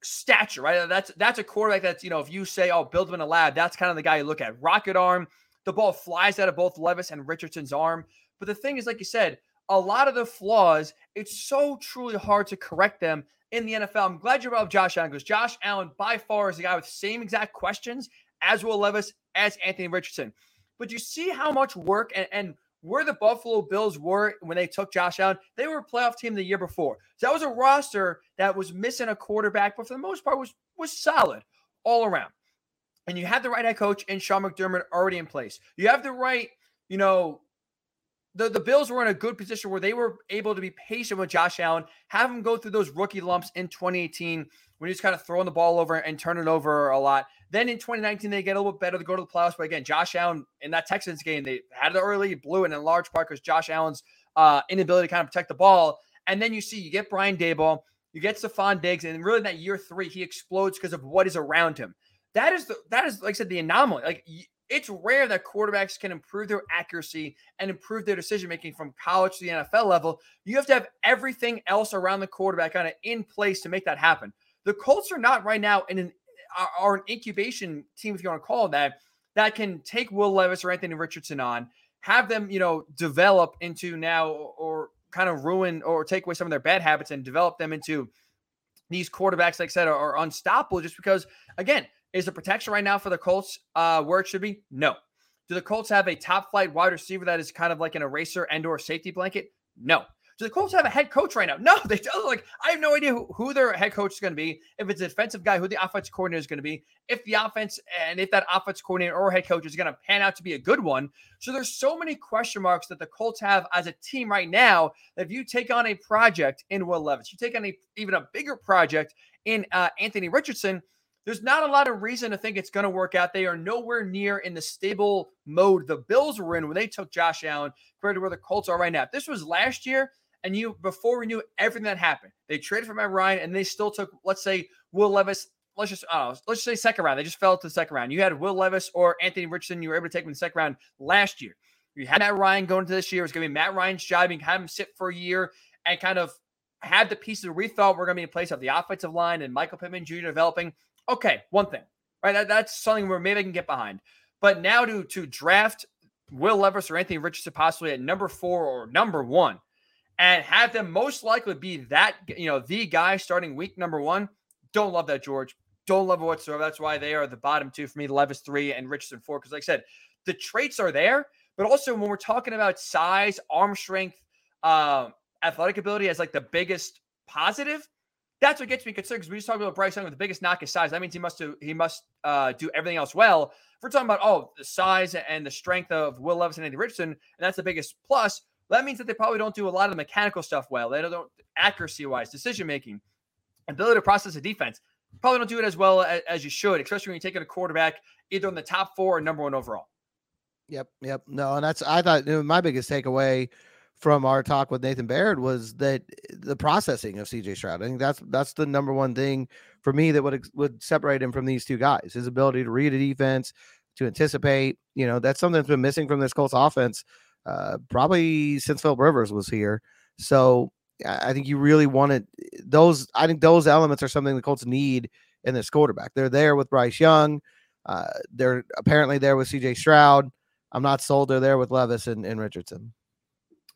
Stature, right? That's that's a quarterback that's you know if you say oh build him in a lab, that's kind of the guy you look at. Rocket arm, the ball flies out of both Levis and Richardson's arm. But the thing is, like you said, a lot of the flaws, it's so truly hard to correct them in the NFL. I'm glad you brought up Josh Allen because Josh Allen by far is the guy with the same exact questions as Will Levis, as Anthony Richardson. But you see how much work and, and where the Buffalo Bills were when they took Josh Allen. They were a playoff team the year before. So that was a roster that was missing a quarterback, but for the most part was was solid all around. And you had the right head coach in Sean McDermott already in place. You have the right, you know, the, the Bills were in a good position where they were able to be patient with Josh Allen, have him go through those rookie lumps in 2018 when he's kind of throwing the ball over and turning over a lot. Then in 2019, they get a little bit better to go to the playoffs. But again, Josh Allen in that Texans game, they had it early, blew it in large part because Josh Allen's uh, inability to kind of protect the ball. And then you see you get Brian Daboll, you get Stefon Diggs, and really in that year three, he explodes because of what is around him. That is the that is like I said the anomaly. Like it's rare that quarterbacks can improve their accuracy and improve their decision making from college to the NFL level. You have to have everything else around the quarterback kind of in place to make that happen. The Colts are not right now in an are an incubation team, if you want to call that, that can take Will Levis or Anthony Richardson on, have them, you know, develop into now or kind of ruin or take away some of their bad habits and develop them into these quarterbacks, like I said, are, are unstoppable just because, again, is the protection right now for the Colts uh, where it should be? No. Do the Colts have a top flight wide receiver that is kind of like an eraser and or safety blanket? No. Do the Colts have a head coach right now? No, they don't. Like, I have no idea who, who their head coach is going to be. If it's a defensive guy, who the offense coordinator is going to be. If the offense and if that offense coordinator or head coach is going to pan out to be a good one. So there's so many question marks that the Colts have as a team right now. That if you take on a project in Will Levis, you take on a even a bigger project in uh, Anthony Richardson – there's not a lot of reason to think it's going to work out. They are nowhere near in the stable mode the Bills were in when they took Josh Allen compared to where the Colts are right now. If this was last year, and you before we knew everything that happened, they traded for Matt Ryan, and they still took, let's say, Will Levis. Let's just, oh, let's just say second round. They just fell to the second round. You had Will Levis or Anthony Richardson. You were able to take them in the second round last year. You had Matt Ryan going into this year. It was going to be Matt Ryan's job. You have him sit for a year and kind of had the pieces we thought were going to be in place of the offensive line and Michael Pittman Jr. developing. Okay, one thing, right? That, that's something where maybe I can get behind. But now to to draft Will Levis or Anthony Richardson possibly at number four or number one, and have them most likely be that you know the guy starting week number one. Don't love that, George. Don't love it whatsoever. That's why they are the bottom two for me. Levis three and Richardson four. Because like I said, the traits are there, but also when we're talking about size, arm strength, um, athletic ability as like the biggest positive, that's what gets me concerned because we just talked about Bryce Young with the biggest knock is size. That means he must do he must uh, do everything else well. If we're talking about oh the size and the strength of Will Levis and Andy Richardson, and that's the biggest plus. That means that they probably don't do a lot of the mechanical stuff well. They don't accuracy wise, decision making, ability to process a defense. probably don't do it as well as, as you should, especially when you're taking a quarterback either in the top four or number one overall. Yep, yep. No, and that's I thought you know, my biggest takeaway from our talk with Nathan Baird was that the processing of CJ Stroud. I think that's that's the number one thing for me that would would separate him from these two guys. His ability to read a defense, to anticipate. You know, that's something that's been missing from this Colts offense uh, probably since Philip Rivers was here. So I think you really wanted those. I think those elements are something the Colts need in this quarterback. They're there with Bryce Young. Uh, they're apparently there with CJ Stroud. I'm not sold they're there with Levis and, and Richardson.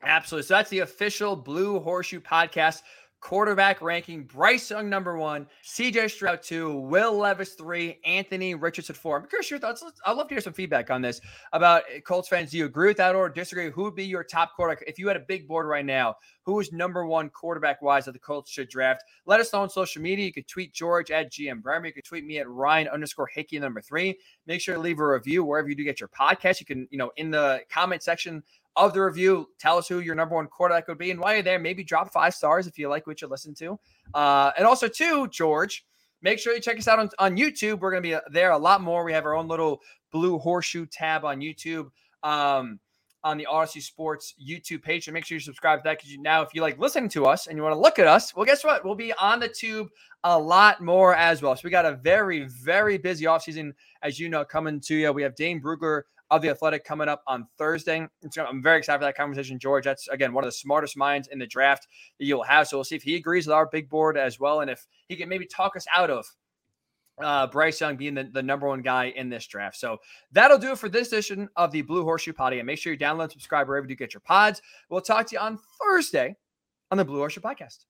Absolutely. So that's the official Blue Horseshoe podcast quarterback ranking Bryce Young number one, CJ Stroud two, Will Levis three, Anthony Richardson four. I'm curious your thoughts. I'd love to hear some feedback on this about eh, Colts fans. Do you agree with that or disagree? Who would be your top quarterback if you had a big board right now? Who is number one quarterback wise that the Colts should draft? Let us know on social media. You could tweet George at GM Bremer. You could tweet me at Ryan underscore Hickey number three. Make sure to leave a review wherever you do get your podcast. You can, you know, in the comment section of the review. Tell us who your number one quarterback would be. And while you're there, maybe drop five stars if you like what you listen to. Uh, and also, too, George, make sure you check us out on, on YouTube. We're going to be there a lot more. We have our own little blue horseshoe tab on YouTube. Um, on the Audacy Sports YouTube page. And make sure you subscribe to that because you, now, if you like listening to us and you want to look at us, well, guess what? We'll be on the tube a lot more as well. So we got a very, very busy offseason, as you know, coming to you. We have Dane Brugler of the Athletic coming up on Thursday. I'm very excited for that conversation, George. That's again one of the smartest minds in the draft that you'll have. So we'll see if he agrees with our big board as well, and if he can maybe talk us out of uh, Bryce Young being the, the number one guy in this draft. So that'll do it for this edition of the Blue Horseshoe Potty. And make sure you download subscribe wherever you get your pods. We'll talk to you on Thursday on the Blue Horseshoe Podcast.